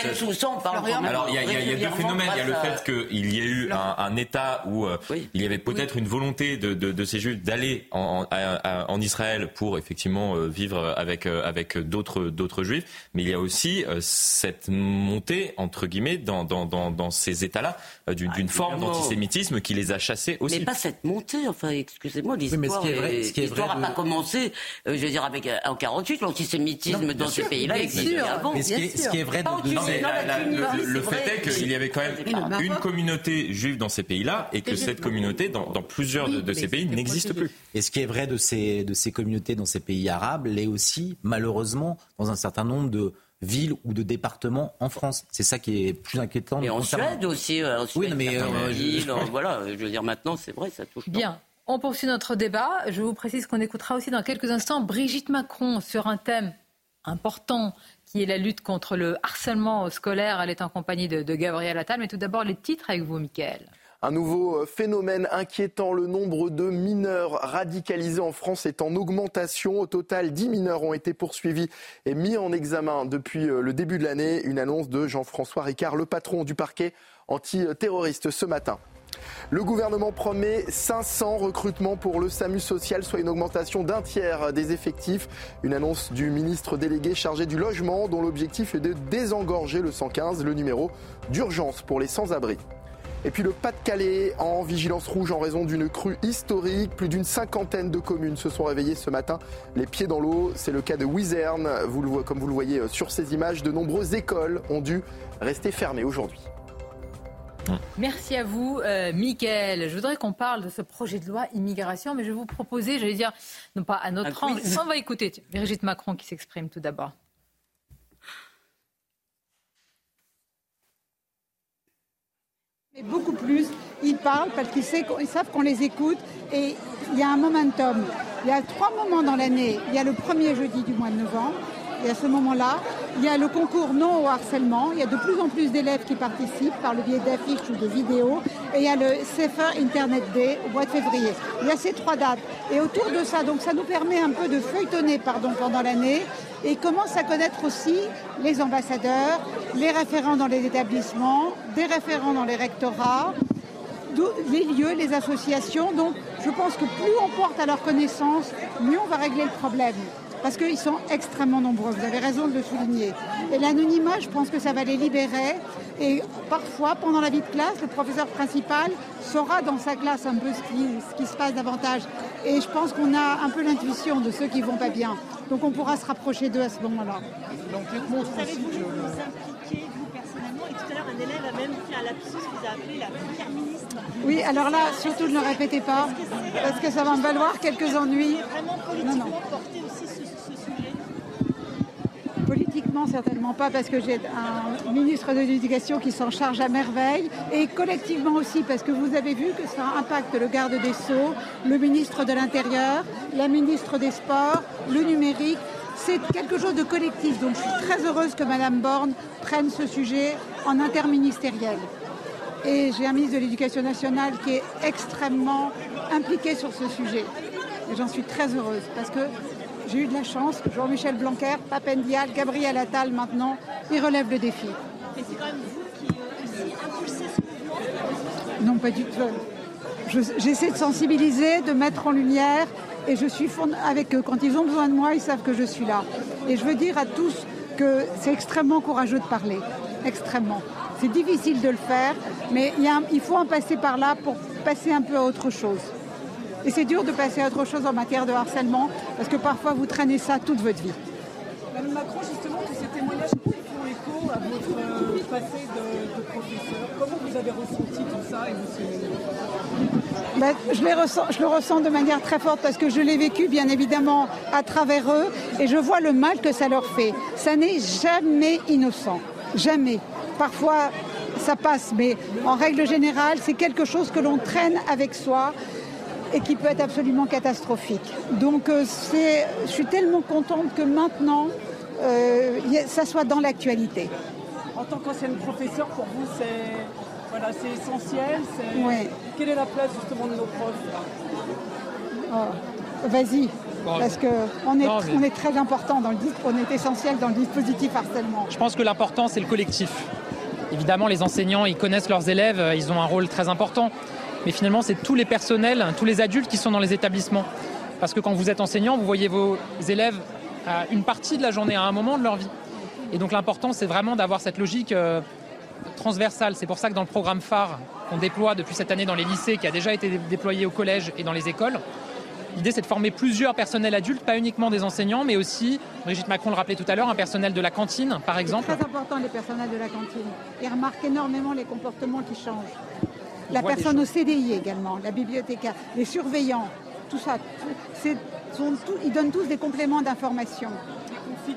Alors, il y, a, il y a deux phénomènes. Il y a le fait qu'il y a eu un, un État où euh, il y avait peut-être une volonté de, de, de, ces juifs d'aller en, en, en, Israël pour effectivement euh, vivre avec, euh, avec d'autres, d'autres juifs. Mais il y a aussi cette montée, entre guillemets, dans, dans, dans, dans ces États-là, d'une ah, forme d'antisémitisme qui les a chassés aussi. Mais pas cette montée, enfin, excusez-moi, est vrai, ce qui est vrai n'a pas commencé, euh, je veux dire, avec, euh, en 48, l'antisémitisme dans ces pays-là existait avant. Mais ce qui, est, ce qui est vrai, de, le, fait est qu'il y avait quand même une communauté juive dans ces pays-là et que cette communauté, dans, plusieurs de, ces pays, n'existe plus. Et ce qui est vrai de ces, de ces communautés dans ces pays arabes l'est aussi, malheureusement, dans un certain nombre de villes ou de départements en France. C'est ça qui est plus inquiétant. Et en Suède aussi. Euh, oui, mais voilà, je veux dire maintenant, c'est vrai, ça touche. Bien. On poursuit notre débat. Je vous précise qu'on écoutera aussi dans quelques instants Brigitte Macron sur un thème important qui est la lutte contre le harcèlement scolaire. Elle est en compagnie de, Gabriel Attal. Mais tout d'abord, les titres avec vous, Mickaël. Un nouveau phénomène inquiétant, le nombre de mineurs radicalisés en France est en augmentation. Au total, 10 mineurs ont été poursuivis et mis en examen depuis euh, le début de l'année. Une annonce de Jean-François Ricard, le patron du parquet antiterroriste ce matin. Le gouvernement promet 500 recrutements pour le SAMU social, soit une augmentation d'un tiers des effectifs. Une annonce du ministre délégué chargé du logement dont l'objectif est de désengorger le 115, le numéro d'urgence pour les sans-abri. Et puis le Pas-de-Calais en vigilance rouge en raison d'une crue historique. Plus d'une cinquantaine de communes se sont réveillées ce matin, les pieds dans l'eau. C'est le cas de Wizerne. comme vous le voyez sur ces images, de nombreuses écoles ont dû rester fermées aujourd'hui. Merci à vous, euh, Mickaël. Je voudrais qu'on parle de ce projet de loi immigration, mais je vais vous proposer, j'allais dire, non pas à notre angle, on va écouter Brigitte Macron qui s'exprime tout d'abord. Mais beaucoup plus, ils parlent parce qu'ils savent qu'on les écoute et il y a un momentum. Il y a trois moments dans l'année. Il y a le premier jeudi du mois de novembre, y a ce moment-là. Il y a le concours non au harcèlement. Il y a de plus en plus d'élèves qui participent par le biais d'affiches ou de vidéos. Et il y a le CFA Internet Day au mois de février. Il y a ces trois dates. Et autour de ça, donc ça nous permet un peu de feuilletonner pendant l'année et commence à connaître aussi les ambassadeurs, les référents dans les établissements, des référents dans les rectorats, les lieux, les associations. Donc je pense que plus on porte à leur connaissance, mieux on va régler le problème parce qu'ils sont extrêmement nombreux. Vous avez raison de le souligner. Et l'anonymat, je pense que ça va les libérer. Et parfois, pendant la vie de classe, le professeur principal saura dans sa classe un peu ce qui, se passe davantage. Et je pense qu'on a un peu l'intuition de ceux qui vont pas bien. Donc on pourra se rapprocher d'eux à ce moment-là. Vous savez-vous vous impliquer, vous personnellement, et tout à l'heure un élève a même fait un lapsus, vous a appelé la première ministre. Oui, alors là, surtout ne le répétez pas, parce que ça va me valoir quelques ennuis. Vraiment politiquement porter aussi ce Certainement pas, parce que j'ai un ministre de l'Éducation qui s'en charge à merveille, et collectivement aussi, parce que vous avez vu que ça impacte le garde des Sceaux, le ministre de l'Intérieur, la ministre des Sports, le numérique. C'est quelque chose de collectif, donc je suis très heureuse que Mme Borne prenne ce sujet en interministériel. Et j'ai un ministre de l'Éducation nationale qui est extrêmement impliqué sur ce sujet. Et j'en suis très heureuse, parce que j'ai eu de la chance. Jean-Michel Blanquer, Papendial, Gabriel Attal maintenant, ils relèvent le défi. Et c'est quand même vous qui euh, aussi impulsez ce mouvement Non, pas du tout. J'essaie de sensibiliser, de mettre en lumière et je suis avec eux. Quand ils ont besoin de moi, ils savent que je suis là. Et je veux dire à tous que c'est extrêmement courageux de parler, extrêmement. C'est difficile de le faire, mais il, faut en passer par là pour passer un peu à autre chose. Et c'est dur de passer à autre chose en matière de harcèlement, parce que parfois vous traînez ça toute votre vie. Madame Macron, justement, tous ces témoignages font écho à votre euh, passé de, professeur. Comment vous avez ressenti tout ça et ben, je, les ressens, je le ressens de manière très forte parce que je l'ai vécu bien évidemment à travers eux et je vois le mal que ça leur fait. Ça n'est jamais innocent. Jamais. Parfois, ça passe, mais en règle générale, c'est quelque chose que l'on traîne avec soi et qui peut être absolument catastrophique. Donc euh, je suis tellement contente que maintenant, euh, ça soit dans l'actualité. En tant qu'ancienne professeure, pour vous, c'est voilà, essentiel Quelle est la place justement de nos profs oh, Vas-y. Parce qu'on est, on est très important, dans le, on est essentiel dans le dispositif harcèlement. Je pense que l'important, c'est le collectif. Évidemment, les enseignants, ils connaissent leurs élèves, ils ont un rôle très important. Mais finalement, c'est tous les personnels, tous les adultes qui sont dans les établissements. Parce que quand vous êtes enseignant, vous voyez vos élèves à une partie de la journée, à un moment de leur vie. Et donc l'important, c'est vraiment d'avoir cette logique euh, transversale. C'est pour ça que dans le programme phare qu'on déploie depuis cette année dans les lycées, qui a déjà été déployé au collège et dans les écoles, L'idée, c'est de former plusieurs personnels adultes, pas uniquement des enseignants, mais aussi, Brigitte Macron le rappelait tout à l'heure, un personnel de la cantine, par exemple. C'est très important, les personnels de la cantine. Ils remarquent énormément les comportements qui changent. La personne au CDI également, la bibliothécaire, les surveillants, tout ça. ils donnent tous des compléments d'information.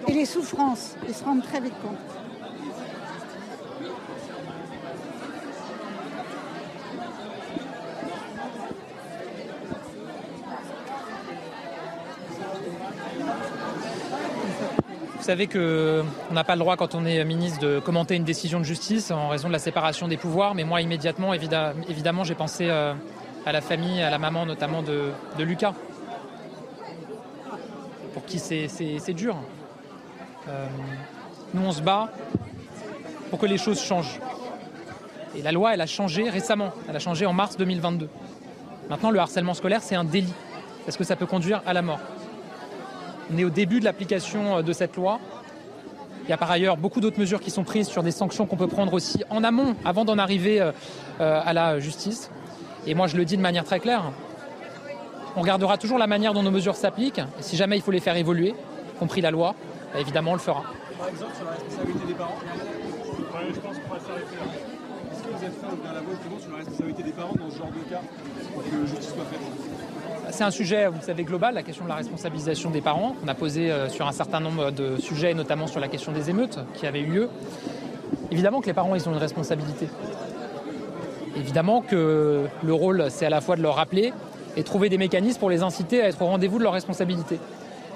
Et les souffrances, ils se rendent très vite compte. Vous savez qu'on n'a pas le droit, quand on est ministre, de commenter une décision de justice en raison de la séparation des pouvoirs. Mais moi, immédiatement, évidemment, j'ai pensé euh, à la famille, à la maman notamment de, Lucas, pour qui c'est dur. Euh, nous, on se bat pour que les choses changent. Et la loi, elle a changé récemment. Elle a changé en mars 2022. Maintenant, le harcèlement scolaire, c'est un délit, parce que ça peut conduire à la mort? On est au début de l'application euh, de cette loi. Il y a par ailleurs beaucoup d'autres mesures qui sont prises sur des sanctions qu'on peut prendre aussi en amont, avant d'en arriver euh, euh, à la justice. Et moi, je le dis de manière très claire. On gardera toujours la manière dont nos mesures s'appliquent. Et si jamais il faut les faire évoluer, y compris la loi, bah, évidemment, on le fera. Par exemple, sur la responsabilité des parents Je pense qu'on va faire Est-ce que vous êtes fait la voix sur la responsabilité des parents dans ce genre de cas pour que justice soit faite? C'est un sujet, vous le savez, global, la question de la responsabilisation des parents. On a posé euh, sur un certain nombre de sujets, notamment sur la question des émeutes qui avaient eu lieu. Évidemment que les parents, ils ont une responsabilité. Évidemment que le rôle, c'est à la fois de leur rappeler et trouver des mécanismes pour les inciter à être au rendez-vous de leurs responsabilités.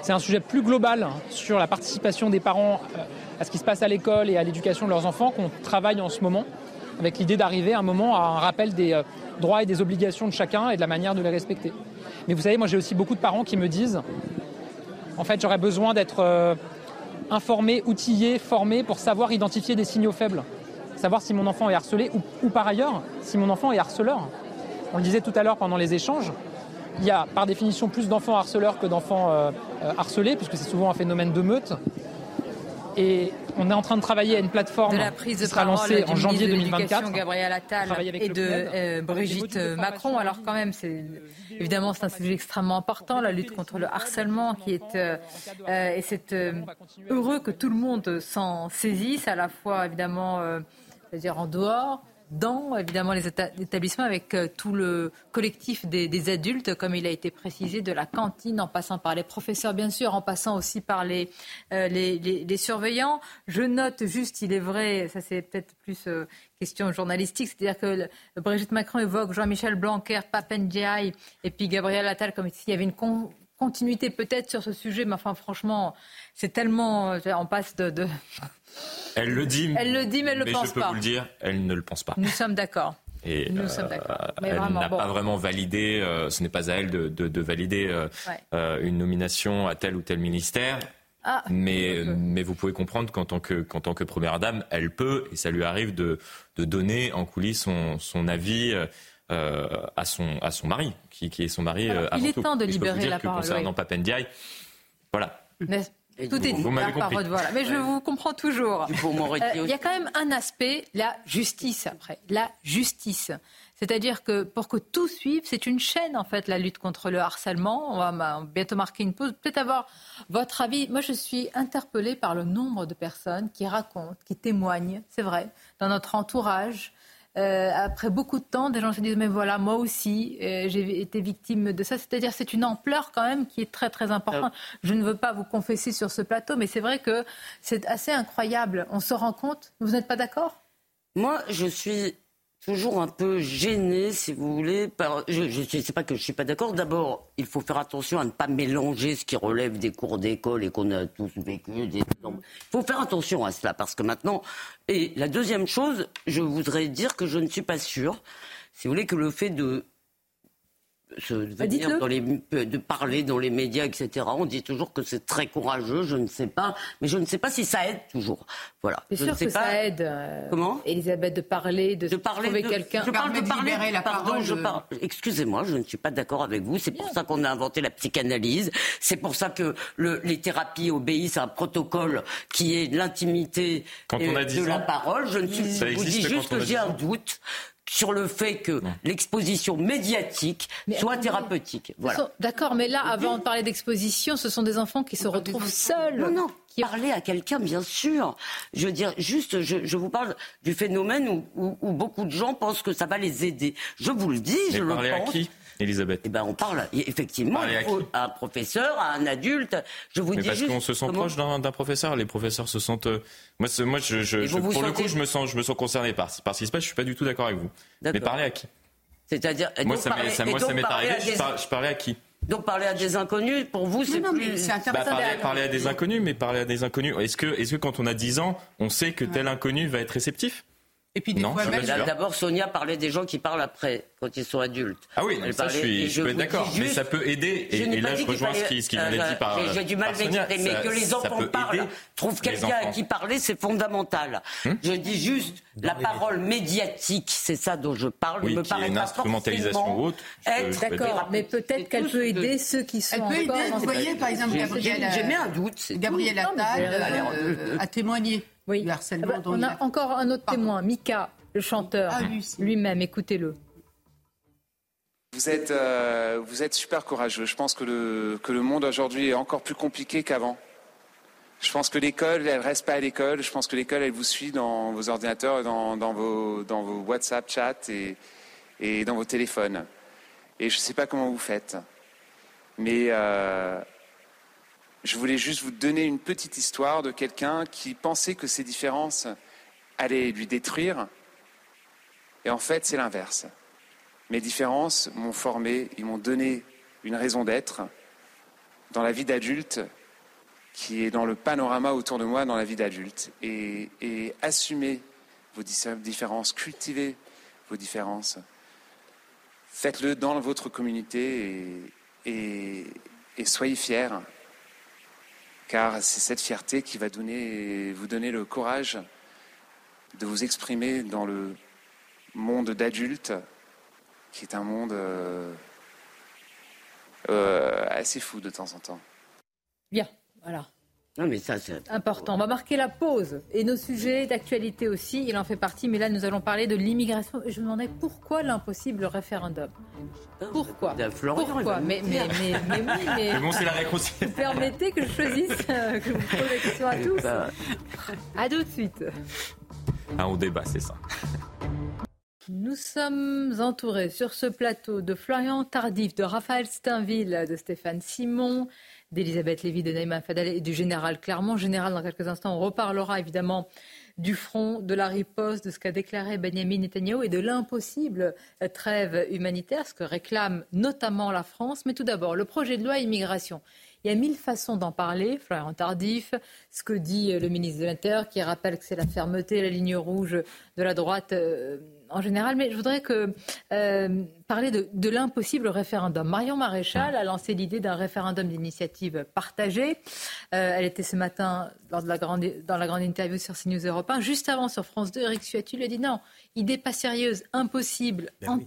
C'est un sujet plus global hein, sur la participation des parents euh, à ce qui se passe à l'école et à l'éducation de leurs enfants qu'on travaille en ce moment, avec l'idée d'arriver à un moment à un rappel des euh, droits et des obligations de chacun et de la manière de les respecter. Mais vous savez, moi j'ai aussi beaucoup de parents qui me disent, en fait j'aurais besoin d'être euh, informé, outillé, formé pour savoir identifier des signaux faibles. Savoir si mon enfant est harcelé ou, par ailleurs si mon enfant est harceleur. On le disait tout à l'heure pendant les échanges, il y a par définition plus d'enfants harceleurs que d'enfants euh, euh, harcelés, puisque c'est souvent un phénomène de meute. Et on est en train de travailler à une plateforme de la prise de qui sera lancée en janvier 2024. Gabriel Attal et de euh, Brigitte Macron. Alors quand même, c'est évidemment c'est un sujet extrêmement important, la lutte contre le harcèlement, qui est euh, euh, et c'est heureux que tout le monde s'en saisisse, à la fois évidemment, c'est-à-dire en dehors dans évidemment les établissements avec euh, tout le collectif des, adultes, comme il a été précisé, de la cantine, en passant par les professeurs bien sûr, en passant aussi par les, euh, les, surveillants. Je note juste, il est vrai, ça c'est peut-être plus euh, question journalistique, c'est-à-dire que Brigitte Macron évoque Jean-Michel Blanquer, Papendiaï et puis Gabriel Attal comme s'il y avait une continuité peut-être sur ce sujet, mais enfin franchement, c'est tellement, on passe de elle le dit. Elle le dit, mais elle ne le pense pas. je peux vous le dire, elle ne le pense pas. Nous sommes d'accord. Et Nous sommes d'accord. Euh, elle n'a pas vraiment validé, euh, ce n'est pas à elle de, valider euh, une nomination à tel ou tel ministère. Ah, mais, mais vous pouvez comprendre qu'en tant, que, qu'en tant que première dame, elle peut, et ça lui arrive de, de donner en coulisses son, son avis à, son, à son mari, qui, qui est son mari Alors, avant Il est temps de libérer dire la que Concernant Papendiaï, voilà. Tout est dit. Voilà. Mais je vous comprends toujours. Euh, il y a quand même un aspect, la justice après. La justice. C'est-à-dire que pour que tout suive, c'est une chaîne en fait, la lutte contre le harcèlement. On va bientôt marquer une pause. Peut-être avoir votre avis. Moi, je suis interpellée par le nombre de personnes qui racontent, qui témoignent, c'est vrai, dans notre entourage, euh, après beaucoup de temps, des gens se disent mais voilà, moi aussi, euh, j'ai été victime de ça. C'est-à-dire c'est une ampleur quand même qui est très très importante. Je ne veux pas vous confesser sur ce plateau, mais c'est vrai que c'est assez incroyable. On se rend compte. Vous n'êtes pas d'accord? Moi, je suis toujours un peu gêné, si vous voulez. Par... Je ne sais pas que je ne suis pas d'accord. D'abord, il faut faire attention à ne pas mélanger ce qui relève des cours d'école et qu'on a tous vécu. Il faut faire attention à cela, parce que maintenant... Et la deuxième chose, je voudrais dire que je ne suis pas sûr, si vous voulez, que le fait de bah, dans les, de parler dans les médias, etc. On dit toujours que c'est très courageux, je ne sais pas, mais je ne sais pas si ça aide toujours. Voilà. C'est sûr que ça aide. Euh, Comment? Elisabeth, de parler, de, de parler, trouver quelqu'un. Je parle de, parler. La pardon, je parle. Excusez-moi, je ne suis pas d'accord avec vous. C'est pour ça qu'on a inventé la psychanalyse. C'est pour ça que le, les thérapies obéissent à un protocole qui est l'intimité de la parole. Je ne suis, vous dis juste que j'ai un doute sur le fait que l'exposition médiatique soit thérapeutique. Voilà. D'accord, mais là, avant de parler d'exposition, ce sont des enfants qui se retrouvent seuls. Non, non. Qui... Parler à quelqu'un, bien sûr. Je veux dire, juste, je, vous parle du phénomène où, beaucoup de gens pensent que ça va les aider. Je vous le dis, je le pense. À qui? Elisabeth Eh ben, on parle effectivement à, un professeur, à un adulte. Je vous Mais dis parce qu'on se sent proche d'un professeur. Les professeurs se sentent. Euh, moi, moi, je, je, pour le coup, je me sens, je me sens concerné par, par ce qui se passe. Je suis pas du tout d'accord avec vous. Mais parler à qui? C'est-à-dire. Moi, ça m'est arrivé. Je, parlais à qui? Donc parler à des inconnus, pour vous, c'est plus... Bah, parler, à des inconnus, mais parler à des inconnus. Est-ce que, est que quand on a 10 ans, on sait que tel inconnu va être réceptif? Et puis d'abord, Sonia parlait des gens qui parlent après, quand ils sont adultes. Ah oui, ça, je suis, je peux être d'accord. Mais ça peut aider. Et, là, je rejoins ce qui, ce qui vient d'être dit par. J'ai du mal à mais que les enfants parlent, trouvent quelqu'un à qui parler, c'est fondamental. Hmm je dis juste la parole médiatique, c'est ça dont je parle. Oui, me qui une instrumentalisation ou autre. D'accord, mais peut-être qu'elle peut aider ceux qui sont. Elle peut aider. Vous voyez, par exemple, Gabriel. J'ai mis un doute. Gabriel Attal a témoigné. Oui. Ah bah, on a encore un autre témoin, Mika, le chanteur ah, lui-même. Écoutez-le. Vous êtes, euh, vous êtes super courageux. Je pense que le, que le monde aujourd'hui est encore plus compliqué qu'avant. Je pense que l'école, elle reste pas à l'école. Je pense que l'école, elle vous suit dans vos ordinateurs, dans, dans, vos, dans vos WhatsApp chats et, et dans vos téléphones. Et je ne sais pas comment vous faites. Mais euh, je voulais juste vous donner une petite histoire de quelqu'un qui pensait que ses différences allaient lui détruire. Et en fait, c'est l'inverse. Mes différences m'ont formé, ils m'ont donné une raison d'être dans la vie d'adulte qui est dans le panorama autour de moi dans la vie d'adulte. Et, assumez vos différences, cultivez vos différences. Faites-le dans votre communauté et soyez fiers car c'est cette fierté qui va vous donner le courage de vous exprimer dans le monde d'adultes, qui est un monde euh, euh, assez fou de temps en temps. Bien, voilà. Non, mais ça, c'est important. On va marquer la pause. Et nos sujets d'actualité aussi, il en fait partie. Mais là, nous allons parler de l'immigration. Je me demandais pourquoi l'impossible référendum Pourquoi Pourquoi mais, mais, mais, mais, oui, mais. bon, c'est la réponse. Vous permettez que je choisisse, euh, que je vous pose la question à tous À tout de suite. Ah, on débat, c'est ça. Nous sommes entourés sur ce plateau de Florian Tardif, de Raphaël Steinville, de Stéphane Simon, d'Elisabeth Lévy, de Naïma Fadal et du général Clermont. Général, dans quelques instants, on reparlera évidemment du front, de la riposte, de ce qu'a déclaré Benjamin Netanyahu et de l'impossible trêve humanitaire, ce que réclame notamment la France. Mais tout d'abord, le projet de loi immigration. Il y a mille façons d'en parler. Florian Tardif, ce que dit le ministre de l'Intérieur, qui rappelle que c'est la fermeté, la ligne rouge de la droite. Euh, en général, mais je voudrais que, euh, parler de, l'impossible référendum. Marion Maréchal a lancé l'idée d'un référendum d'initiative partagée. Euh, elle était ce matin lors de la grande, dans la grande interview sur CNews Europe 1. Juste avant, sur France 2, Eric Suatu lui a dit non, idée pas sérieuse, impossible, ben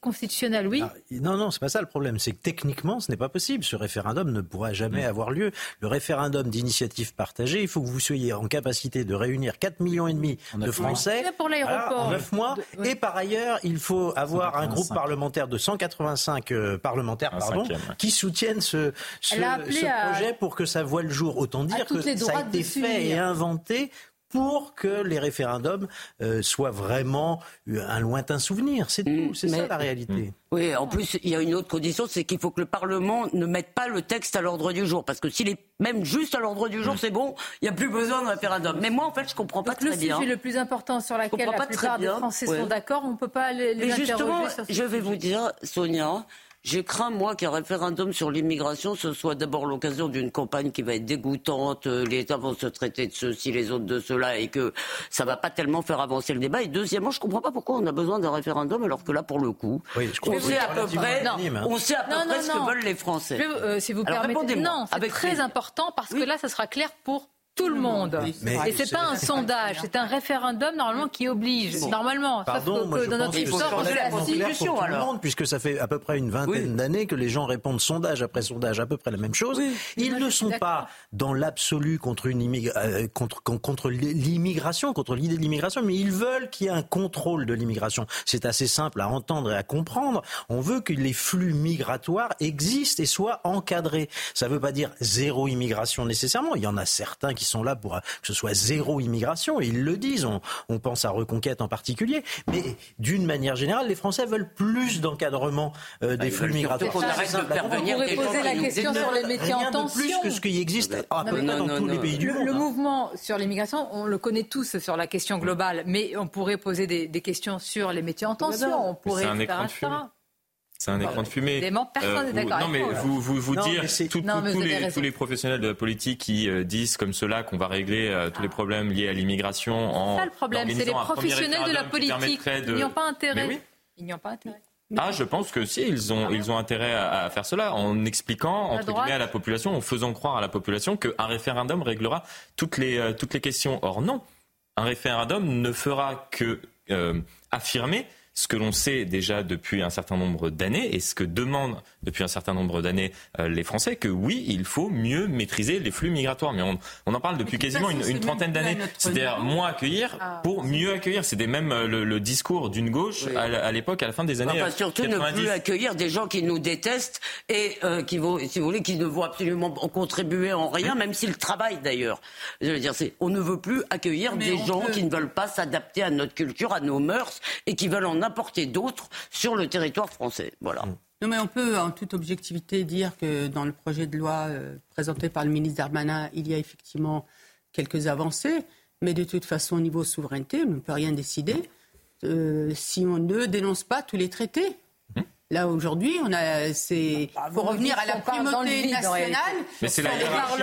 constitutionnel, oui. Ah, non, non, c'est pas ça le problème. C'est que techniquement, ce n'est pas possible. Ce référendum ne pourra jamais avoir lieu. Le référendum d'initiative partagée, il faut que vous soyez en capacité de réunir 4 millions et demi de Français pour en 9 mois. Et par ailleurs, il faut avoir un groupe parlementaire de 185 euh, parlementaires pardon, qui soutiennent ce, ce, projet pour que ça voie le jour. Autant dire que ça a été fait et inventé pour que les référendums euh, soient vraiment un lointain souvenir. C'est tout, c'est ça la réalité. Mm. Oui, en plus, il y a une autre condition, c'est qu'il faut que le Parlement ne mette pas le texte à l'ordre du jour. Parce que s'il est même juste à l'ordre du jour, mm. c'est bon, il n'y a plus besoin de référendum. Mais moi, en fait, je comprends pas très bien. Le sujet le plus important sur lequel la plupart des Français sont d'accord, on ne peut pas les, les Mais justement, je vais vous dire, Sonia, je crains, moi, qu'un référendum sur l'immigration, ce soit d'abord l'occasion d'une campagne qui va être dégoûtante, euh, les États vont se traiter de ceci, les autres de cela, et que ça va pas tellement faire avancer le débat. Et deuxièmement, je comprends pas pourquoi on a besoin d'un référendum, alors que là, pour le coup, on, sait à peu près, on sait à peu près ce que veulent les Français. Euh, si vous permettez, non, c'est très important, parce que là, ça sera clair pour tout le monde. Mais, et c'est pas un sondage, c'est un référendum normalement qui oblige. Normalement, Pardon, moi, dans notre histoire, de la Constitution alors. puisque ça fait à peu près une vingtaine d'années que les gens répondent sondage après sondage à peu près la même chose. Ils ne sont pas dans l'absolu contre une euh, contre, contre l'immigration, contre l'idée de l'immigration, mais ils veulent qu'il y ait un contrôle de l'immigration. C'est assez simple à entendre et à comprendre. On veut que les flux migratoires existent et soient encadrés. Ça ne veut pas dire zéro immigration nécessairement. Il y en a certains qui sont là pour que ce soit zéro immigration, et ils le disent, on, pense à Reconquête en particulier, mais d'une manière générale, les Français veulent plus d'encadrement euh, des ah, flux migratoires. On, pourrait poser la question sur les métiers en tension. plus que ce qui existe à peu près dans tous les pays du monde. Le mouvement sur l'immigration, on le connaît tous sur la question globale, mais on pourrait poser des, questions sur les métiers en tension. On pourrait faire un c'est un écran de fumée. personne n'est euh, d'accord. Non, mais vous, vous, vous dire, tous, les, tous les professionnels de la politique qui euh, disent comme cela qu'on va régler euh, tous les problèmes liés à l'immigration en. C'est ça le problème, c'est les professionnels de la politique. Ils n'y ont pas intérêt. Ils n'y ont pas intérêt. Ah, je pense que si, ils ont, ils ont intérêt à, faire cela, en expliquant, entre guillemets, à la population, en faisant croire à la population qu'un référendum réglera toutes les, toutes les questions. Or, non. Un référendum ne fera que affirmer ce que l'on sait déjà depuis un certain nombre d'années et ce que demandent depuis un certain nombre d'années euh, les Français, que oui, il faut mieux maîtriser les flux migratoires. Mais on, on en parle depuis quasiment une, trentaine d'années. C'est-à-dire moins accueillir ah. pour mieux accueillir. C'était même euh, le, discours d'une gauche à, l'époque, à la fin des années. Enfin, surtout ne plus accueillir des gens qui nous détestent et euh, qui vont, si vous voulez, qui ne vont absolument contribuer en rien, même s'ils travaillent d'ailleurs. Je veux dire, c'est, on ne veut plus accueillir des gens qui ne veulent pas s'adapter à notre culture, à nos mœurs et qui veulent en apporter d'autres sur le territoire français. Voilà. Mm. Non, mais on peut en toute objectivité dire que dans le projet de loi euh, présenté par le ministre Darmanin, il y a effectivement quelques avancées, mais de toute façon, au niveau souveraineté, on ne peut rien décider euh, si on ne dénonce pas tous les traités. Là aujourd'hui, on a, c'est, bah, faut revenir à la primauté nationale. Mais c'est la hiérarchie.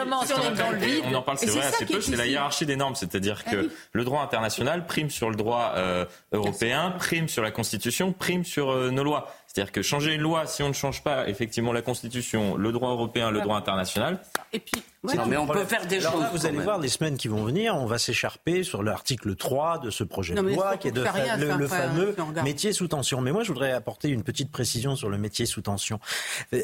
On en parle, c'est vrai, assez peu. C'est la hiérarchie des normes, c'est-à-dire ah que le droit international prime sur le droit euh, européen, prime sur la Constitution, prime sur euh, nos lois. C'est-à-dire que changer une loi, si on ne change pas effectivement la Constitution, le droit européen, le droit international. Et puis, mais on peut faire des choses. vous allez voir les semaines qui vont venir, on va s'écharper sur l'article 3 de ce projet de loi, qui est de le, fameux métier sous tension. Mais moi, je voudrais apporter une petite précision sur le métier sous tension.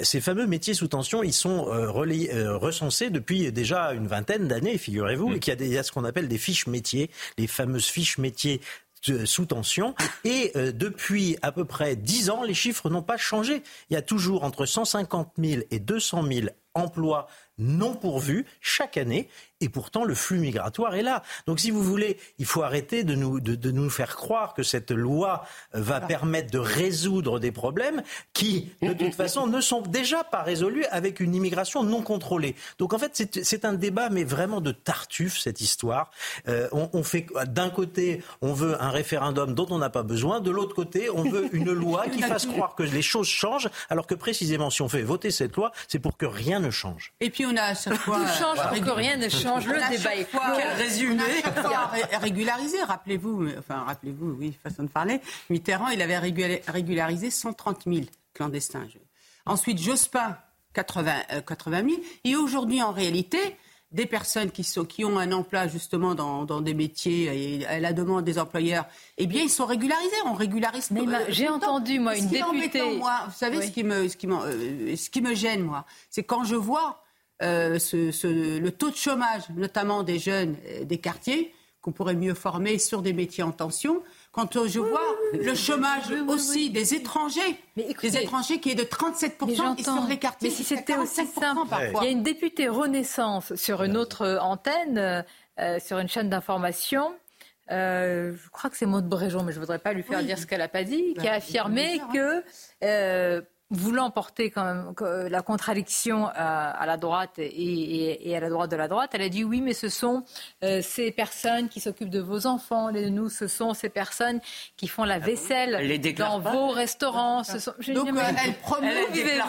Ces fameux métiers sous tension, ils sont euh, euh, recensés depuis déjà une vingtaine d'années, figurez-vous, mm. et qu'il y a, ce qu'on appelle des fiches métiers, les fameuses fiches métiers sous tension. Et euh, depuis à peu près 10 ans, les chiffres n'ont pas changé. Il y a toujours entre 150 000 et 200 000 emplois non pourvus chaque année et pourtant, le flux migratoire est là. Donc, si vous voulez, il faut arrêter de nous, de, de nous faire croire que cette loi va permettre de résoudre des problèmes qui, de toute façon, ne sont déjà pas résolus avec une immigration non contrôlée. Donc, en fait, c'est un débat, mais vraiment de tartuffe, cette histoire. Euh, on, on, fait, d'un côté, on veut un référendum dont on n'a pas besoin. De l'autre côté, on veut une *laughs* loi qui fasse croire que les choses changent, alors que précisément, si on fait voter cette loi, c'est pour que rien ne change. Et puis, on a à chaque fois. Tout change pour que rien ne change le débat est clos. Résumé. régularisé, rappelez-vous, enfin rappelez-vous, oui, façon de parler. Mitterrand, il avait régularisé 130 000 clandestins. Ensuite, Jospin, 80, 80 000. Et aujourd'hui, en réalité, des personnes qui, sont, qui ont un emploi justement dans, dans, des métiers et à la demande des employeurs, eh bien, ils sont régularisés. On régularise. Euh, j'ai entendu, moi, une députée. moi, vous savez, ce, qui me, ce, qui me, euh, ce qui me gêne, moi, c'est quand je vois euh, ce, ce, le taux de chômage, notamment des jeunes des quartiers, qu'on pourrait mieux former sur des métiers en tension. Quand je vois le chômage aussi des étrangers, des étrangers qui est de 37% et sur les quartiers, mais si c'était aussi simple, il y a une députée Renaissance sur une autre antenne, euh, sur une chaîne d'information. Euh, je crois que c'est Maud Bréjon, mais je ne voudrais pas lui faire dire ce qu'elle n'a pas dit, qui a affirmé que euh, voulant porter quand même la contradiction à, la droite et, à la droite de la droite, elle a dit oui, mais ce sont euh, ces personnes qui s'occupent de vos enfants, les nous, ce sont ces personnes qui font la ah vaisselle dans vos restaurants. Ce sont... Donc euh, elle promeut, elle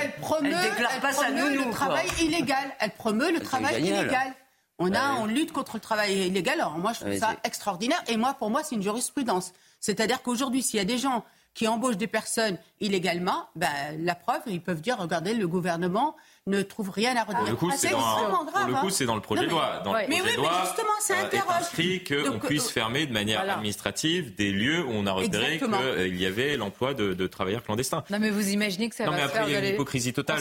elle promeut, le travail illégal. Elle promeut le travail illégal. On, a, on lutte contre le travail illégal. Alors moi, je trouve ça extraordinaire. Et moi, pour moi, c'est une jurisprudence. C'est-à-dire qu'aujourd'hui, s'il y a des gens qui embauchent des personnes illégalement, ben, la preuve, ils peuvent dire, regardez, le gouvernement ne trouve rien à redire. Pour le coup, c'est dans, le projet de loi. Dans le projet de loi, justement, c'est euh, inscrit qu'on puisse euh, fermer de manière administrative des lieux où on a repéré qu'il euh, y avait l'emploi de, travailleurs clandestins. Non, mais vous imaginez que ça non, va mais après, il y a une hypocrisie totale.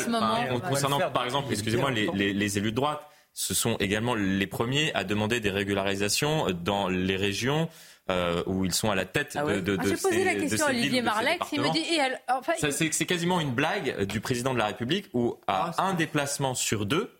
concernant, par exemple, excusez-moi, les élus de droite, ce sont également les premiers à demander des régularisations dans les régions euh, où ils sont à la tête ah de, de, ah, J'ai posé la question à Olivier Marlex, il me dit... C'est quasiment une blague du président de la République où à ah, un déplacement sur deux,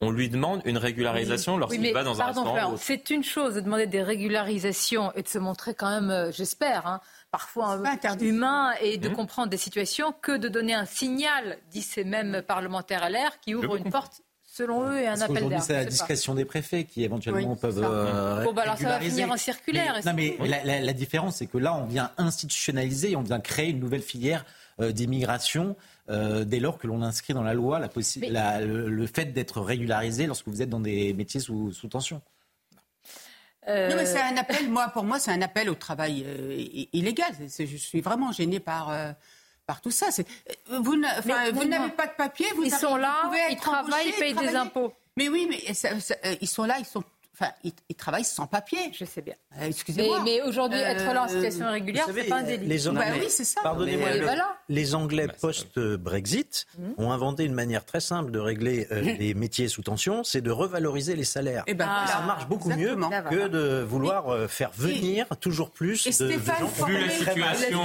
on lui demande une régularisation lorsqu'il va dans un restaurant. C'est une chose de demander des régularisations et de se montrer quand même, euh, j'espère, hein, parfois un peu humain et de mmh. comprendre des situations que de donner un signal, disent ces mêmes parlementaires LR, qui ouvrent une porte selon eux, et un appel d'air. C'est la discrétion des préfets qui éventuellement peuvent. Euh, bon, bah alors ça va finir en circulaire. non, mais la, différence, c'est que là, on vient institutionnaliser, on vient créer une nouvelle filière euh, d'immigration. Euh, dès lors que l'on inscrit dans la loi la, le, fait d'être régularisé lorsque vous êtes dans des métiers sous, sous tension. Non, mais c'est un appel, moi, pour moi, c'est un appel au travail illégal. Je suis vraiment gênée par, par tout ça. Euh, vous n'avez pas de papier, vous ils sont là, ils travaillent, ils payent des impôts. Mais oui, mais euh, ils sont là, ils sont Enfin, ils, travaillent sans papier. Je sais bien. Euh, excusez-moi. Mais, aujourd'hui, être là en situation irrégulière, c'est pas un délit. Les Anglais, bah oui, c'est ça. Pardonnez-moi. Les Anglais post-Brexit hum. ont inventé une manière très simple de régler les métiers sous tension, c'est de revaloriser les salaires. Et eh ben, ça marche beaucoup mieux que de vouloir faire venir toujours plus de, gens. Vu la situation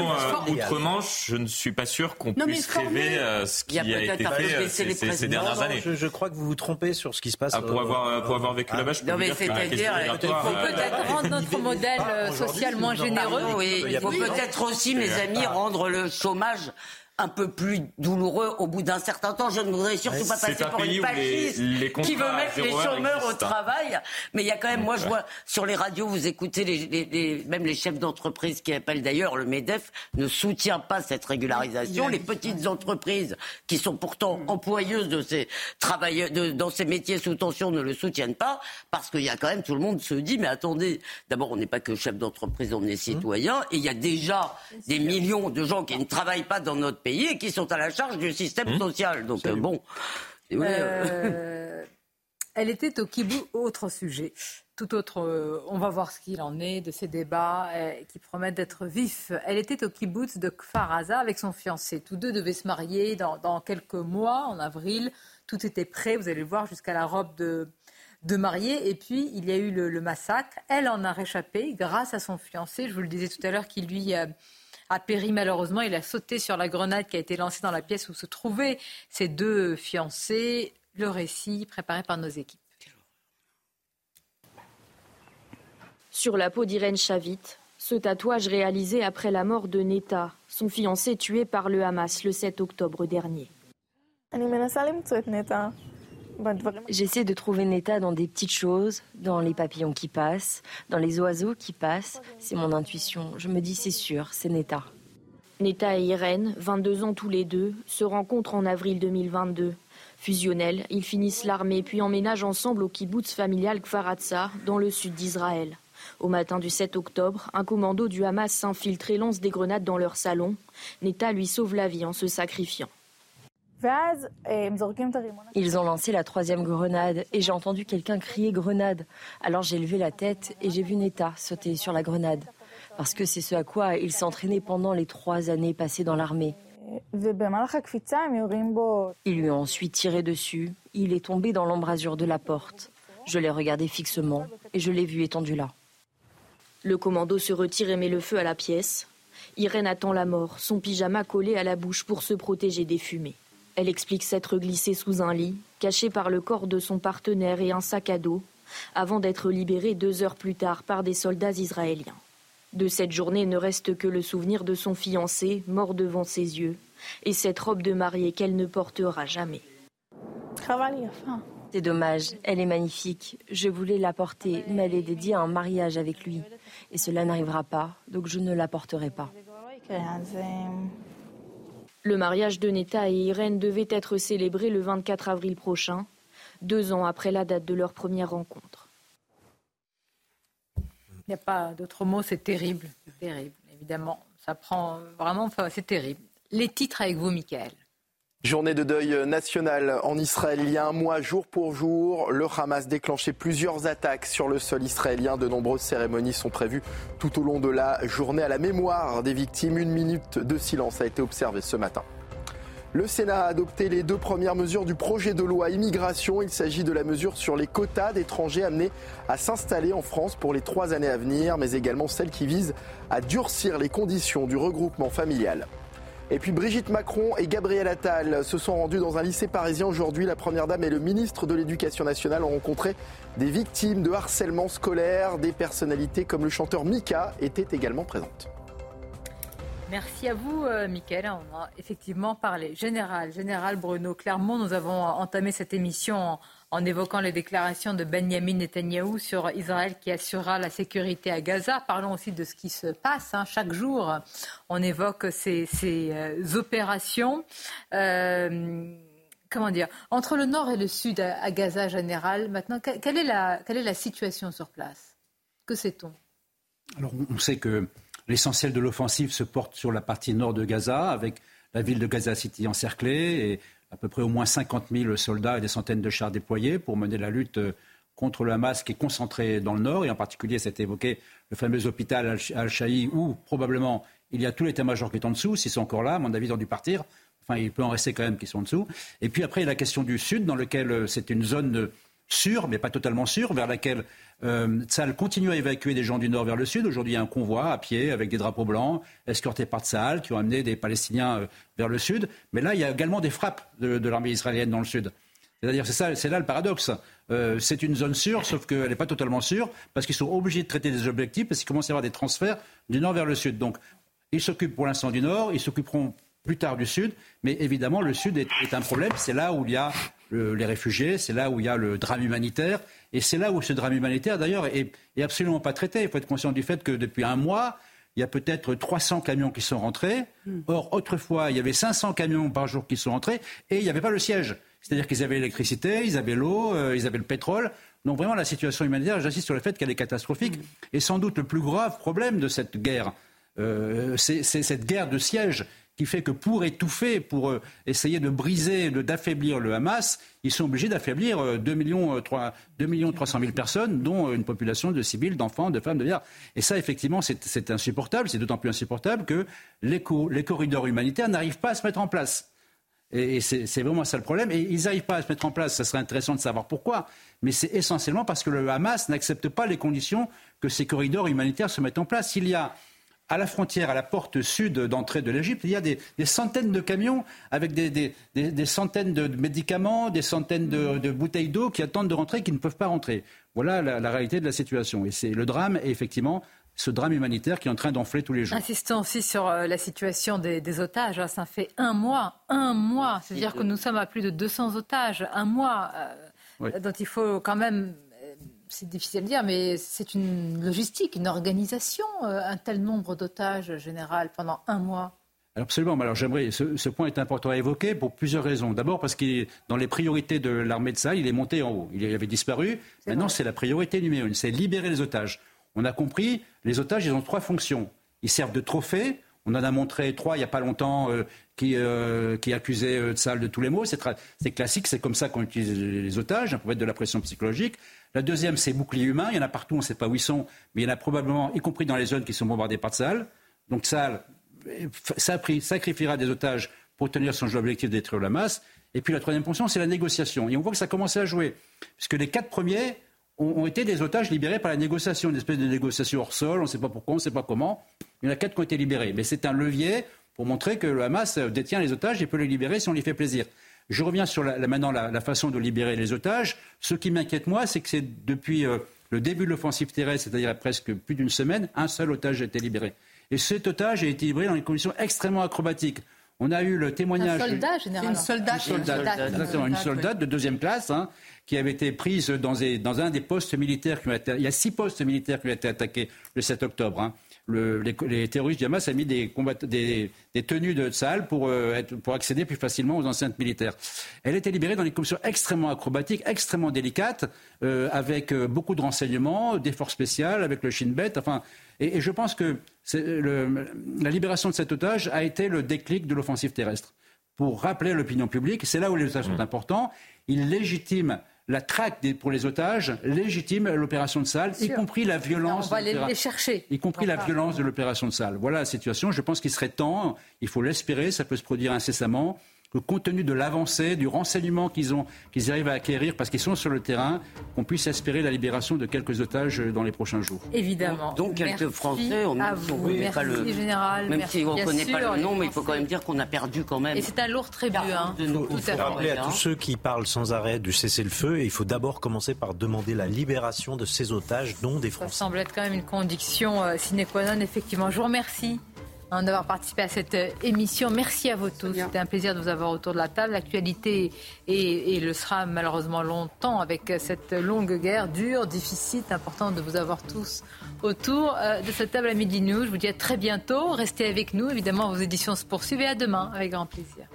outre-Manche, je ne suis pas sûr qu'on puisse rêver ce qui a, été fait ces, dernières années. Je, crois que vous vous trompez sur ce qui se passe. Ah, pour avoir vécu là-bas, je peux c'est-à-dire, il faut peut-être rendre *laughs* notre modèle social moins généreux. Oui, il faut peut-être aussi, mes amis, rendre le chômage un peu plus douloureux au bout d'un certain temps. Je ne voudrais surtout pas passer pour une fasciste qui veut mettre les chômeurs au travail. Mais il y a quand même, moi je vois sur les radios, vous écoutez les, les, même les chefs d'entreprise qui appellent d'ailleurs le MEDEF ne soutient pas cette régularisation. Les petites entreprises qui sont pourtant mm. employeuses de ces travailleurs, de, dans ces métiers sous tension ne le soutiennent pas parce qu'il y a quand même tout le monde se dit mais attendez, d'abord on n'est pas que chef d'entreprise, on est citoyen et il y a déjà des millions de gens qui ne travaillent pas dans notre pays et qui sont à la charge du système mmh. social. Donc euh, bon. Euh, elle était au kibbutz, autre sujet, tout autre. Euh, on va voir ce qu'il en est de ces débats qui promettent d'être vifs. Elle était au kibbutz de Kfar avec son fiancé. Tous deux devaient se marier dans, quelques mois, en avril. Tout était prêt, vous allez le voir, jusqu'à la robe de, de mariée. Et puis, il y a eu le, le, massacre. Elle en a réchappé grâce à son fiancé, je vous le disais tout à l'heure, qui lui a péri malheureusement. Il a sauté sur la grenade qui a été lancée dans la pièce où se trouvaient ces deux fiancés. Le récit préparé par nos équipes. Sur la peau d'Irène Chavit, ce tatouage réalisé après la mort de Neta, son fiancé tué par le Hamas le 7 octobre dernier. J'essaie de trouver Neta dans des petites choses, dans les papillons qui passent, dans les oiseaux qui passent. C'est mon intuition. Je me dis c'est sûr, c'est Neta. Neta et Irène, 22 ans tous les deux, se rencontrent en avril 2022. Fusionnels, ils finissent l'armée puis emménagent ensemble au kibbutz familial Kfaratsa, dans le sud d'Israël. Au matin du 7 octobre, un commando du Hamas s'infiltre et lance des grenades dans leur salon. Neta lui sauve la vie en se sacrifiant. Ils ont lancé la troisième grenade et j'ai entendu quelqu'un crier grenade. Alors j'ai levé la tête et j'ai vu Neta sauter sur la grenade. Parce que c'est ce à quoi il s'entraînait pendant les trois années passées dans l'armée. Ils lui ont ensuite tiré dessus. Il est tombé dans l'embrasure de la porte. Je l'ai regardé fixement et je l'ai vu étendu là. Le commando se retire et met le feu à la pièce. Irène attend la mort, son pyjama collé à la bouche pour se protéger des fumées. Elle explique s'être glissée sous un lit, cachée par le corps de son partenaire et un sac à dos, avant d'être libérée deux heures plus tard par des soldats israéliens. De cette journée ne reste que le souvenir de son fiancé, mort devant ses yeux, et cette robe de mariée qu'elle ne portera jamais. C'est dommage, elle est magnifique. Je voulais la porter, mais elle est dédiée à un mariage avec lui. Et cela n'arrivera pas, donc je ne la porterai pas. Le mariage de Neta et Irène devait être célébré le 24 avril prochain, deux ans après la date de leur première rencontre. Il n'y a pas d'autre mot, c'est terrible. Terrible, évidemment. Ça prend vraiment, enfin, c'est terrible. Les titres avec vous, Michael. Journée de deuil national en Israël. Il y a un mois, jour pour jour, le Hamas déclenchait plusieurs attaques sur le sol israélien. De nombreuses cérémonies sont prévues tout au long de la journée à la mémoire des victimes. Une minute de silence a été observée ce matin. Le Sénat a adopté les deux premières mesures du projet de loi immigration. Il s'agit de la mesure sur les quotas d'étrangers amenés à s'installer en France pour les trois années à venir, mais également celle qui vise à durcir les conditions du regroupement familial. Et puis Brigitte Macron et Gabriel Attal se sont rendus dans un lycée parisien aujourd'hui. La Première Dame et le ministre de l'Éducation nationale ont rencontré des victimes de harcèlement scolaire. Des personnalités comme le chanteur Mika étaient également présentes. Merci à vous, euh, Mickaël. On a effectivement parlé. Général, Général Bruno Clermont, nous avons entamé cette émission en en évoquant les déclarations de Benjamin Netanyahou sur Israël qui assurera la sécurité à Gaza. Parlons aussi de ce qui se passe. Hein. Chaque jour, on évoque ces, euh, opérations. Euh, comment dire Entre le nord et le sud à, Gaza général, maintenant, quelle est, la, quelle est la situation sur place? Que sait-on? Alors, on sait que l'essentiel de l'offensive se porte sur la partie nord de Gaza, avec la ville de Gaza City encerclée et à peu près au moins 50 000 soldats et des centaines de chars déployés pour mener la lutte euh, contre le Hamas qui est concentré dans le nord. Et en particulier, c'est évoqué le fameux hôpital Al-Shahi où probablement il y a tout l'état-major qui est en dessous. S'ils sont encore là, à mon avis, ils ont dû partir. Enfin, il peut en rester quand même qui sont en dessous. Et puis après, il y a la question du sud, dans lequel euh, c'est une zone sûre, mais pas totalement sûre, vers laquelle euh, continue à évacuer des gens du nord vers le sud. Aujourd'hui, il y a un convoi à pied avec des drapeaux blancs, escorté par Tsahal, qui ont amené des Palestiniens euh, vers le sud. Mais là, il y a également des frappes de, l'armée israélienne dans le sud. C'est-à-dire, c'est ça, c'est là le paradoxe. Euh, c'est une zone sûre, sauf qu'elle n'est pas totalement sûre, parce qu'ils sont obligés de traiter des objectifs, parce qu'il commence à y avoir des transferts du nord vers le sud. Donc, ils s'occupent pour l'instant du nord, ils s'occuperont plus tard du Sud. Mais évidemment, le Sud est, un problème. C'est là où il y a les réfugiés, c'est là où il y a le drame humanitaire. Et c'est là où ce drame humanitaire, d'ailleurs, est, absolument pas traité. Il faut être conscient du fait que depuis un mois, il y a peut-être 300 camions qui sont rentrés. Hmm. Or, autrefois, il y avait 500 camions par jour qui sont rentrés et il n'y avait pas le siège. C'est-à-dire qu'ils avaient l'électricité, ils avaient l'eau, euh, ils avaient le pétrole. Donc vraiment, la situation humanitaire, j'insiste sur le fait qu'elle est catastrophique. Hmm. Et sans doute le plus grave problème de cette guerre, euh, c'est cette guerre de siège qui fait que pour étouffer, pour euh, essayer de briser, d'affaiblir le Hamas, ils sont obligés d'affaiblir 2 euh, millions, 3, 2 millions 300 000 personnes, dont une population de civils, d'enfants, de femmes, de vieillards. Et ça, effectivement, c'est insupportable. C'est d'autant plus insupportable que les, les corridors humanitaires n'arrivent pas à se mettre en place. Et c'est vraiment ça le problème. Et ils n'arrivent pas à se mettre en place. Ça serait intéressant de savoir pourquoi. Mais c'est essentiellement parce que le Hamas n'accepte pas les conditions que ces corridors humanitaires se mettent en place. Il y a à la frontière, à la porte sud d'entrée de l'Égypte, il y a des, centaines de camions avec des, centaines de médicaments, des centaines de, bouteilles d'eau qui attendent de rentrer, qui ne peuvent pas rentrer. Voilà la, réalité de la situation. Et c'est le drame, est effectivement, ce drame humanitaire qui est en train d'enfler tous les jours. Insistons aussi sur euh, la situation des, otages. Ça fait un mois, un mois. C'est-à-dire que nous sommes à plus de 200 otages. Un mois euh, dont il faut quand même c'est difficile à dire, mais c'est une logistique, une organisation, euh, un tel nombre d'otages général pendant un mois. Absolument. Alors j'aimerais. Ce, point est important à évoquer pour plusieurs raisons. D'abord parce que dans les priorités de l'armée de Sahel, il est monté en haut. Il avait disparu. Maintenant, c'est la priorité numéro une. C'est libérer les otages. On a compris. Les otages, ils ont trois fonctions. Ils servent de trophée. On en a montré trois il n'y a pas longtemps euh, qui, euh, qui accusaient euh, Tsal de tous les mots. C'est classique, c'est comme ça qu'on utilise les otages, pour mettre de la pression psychologique. La deuxième, c'est bouclier humain. Il y en a partout, on ne sait pas où ils sont, mais il y en a probablement, y compris dans les zones qui sont bombardées par Tsal. Donc Tsal sacrifiera des otages pour tenir son objectif de détruire la masse. Et puis la troisième fonction, c'est la négociation. Et on voit que ça a commencé à jouer. Puisque les quatre premiers ont, été des otages libérés par la négociation, une espèce de négociation hors sol, on ne sait pas pourquoi, on ne sait pas comment. Il y en a quatre qui ont été libérés. Mais c'est un levier pour montrer que le Hamas détient les otages et peut les libérer si on lui fait plaisir. Je reviens sur la, maintenant la, façon de libérer les otages. Ce qui m'inquiète, moi, c'est que c'est depuis euh, le début de l'offensive terrestre, c'est-à-dire presque plus d'une semaine, un seul otage a été libéré. Et cet otage a été libéré dans des conditions extrêmement acrobatiques. On a eu le témoignage. Un soldat, généralement. Une soldate. Une soldate, exactement, une soldate de deuxième classe hein, qui avait été prise dans, dans, un des postes militaires qui ont été. Il y a six postes militaires qui ont été attaqués le 7 octobre. Hein. Le, les, terroristes du Hamas ont mis des, des, des, tenues de salle pour, euh, être, pour accéder plus facilement aux enceintes militaires. Elle a été libérée dans des conditions extrêmement acrobatiques, extrêmement délicates, euh, avec euh, beaucoup de renseignements, des forces spéciales, avec le Shin Bet. Enfin, et, je pense que la libération de cet otage a été le déclic de l'offensive terrestre. Pour rappeler à l'opinion publique, c'est là où les otages sont mmh. importants, il légitime la traque pour les otages, légitime l'opération de salle, y compris la violence. On va les, chercher. Y compris la violence de l'opération de salle. Voilà la situation. Je pense qu'il serait temps, il faut l'espérer, ça peut se produire incessamment, le contenu de l'avancée, du renseignement qu'ils ont, qu'ils arrivent à acquérir parce qu'ils sont sur le terrain, qu'on puisse espérer la libération de quelques otages dans les prochains jours. Évidemment. Donc quelques Français, on, vous. Merci, pas le, général. Même si on ne connaît pas le nom, mais il faut quand même dire qu'on a perdu quand même. Et c'est un lourd tribut. Hein. il faut rappeler à tous ceux qui parlent sans arrêt du cessez-le-feu, et il faut d'abord commencer par demander la libération de ces otages, dont des Français. Ça semble être quand même une condition euh, sine qua non, effectivement. Je vous remercie. D'avoir participé à cette euh, émission. Merci à vous tous. C'était un plaisir de vous avoir autour de la table. L'actualité et, le sera malheureusement longtemps avec cette longue guerre dure, difficile. important de vous avoir tous autour euh, de cette table à Midi News. Je vous dis à très bientôt. Restez avec nous. Évidemment, vos éditions se poursuivent et à demain avec grand plaisir.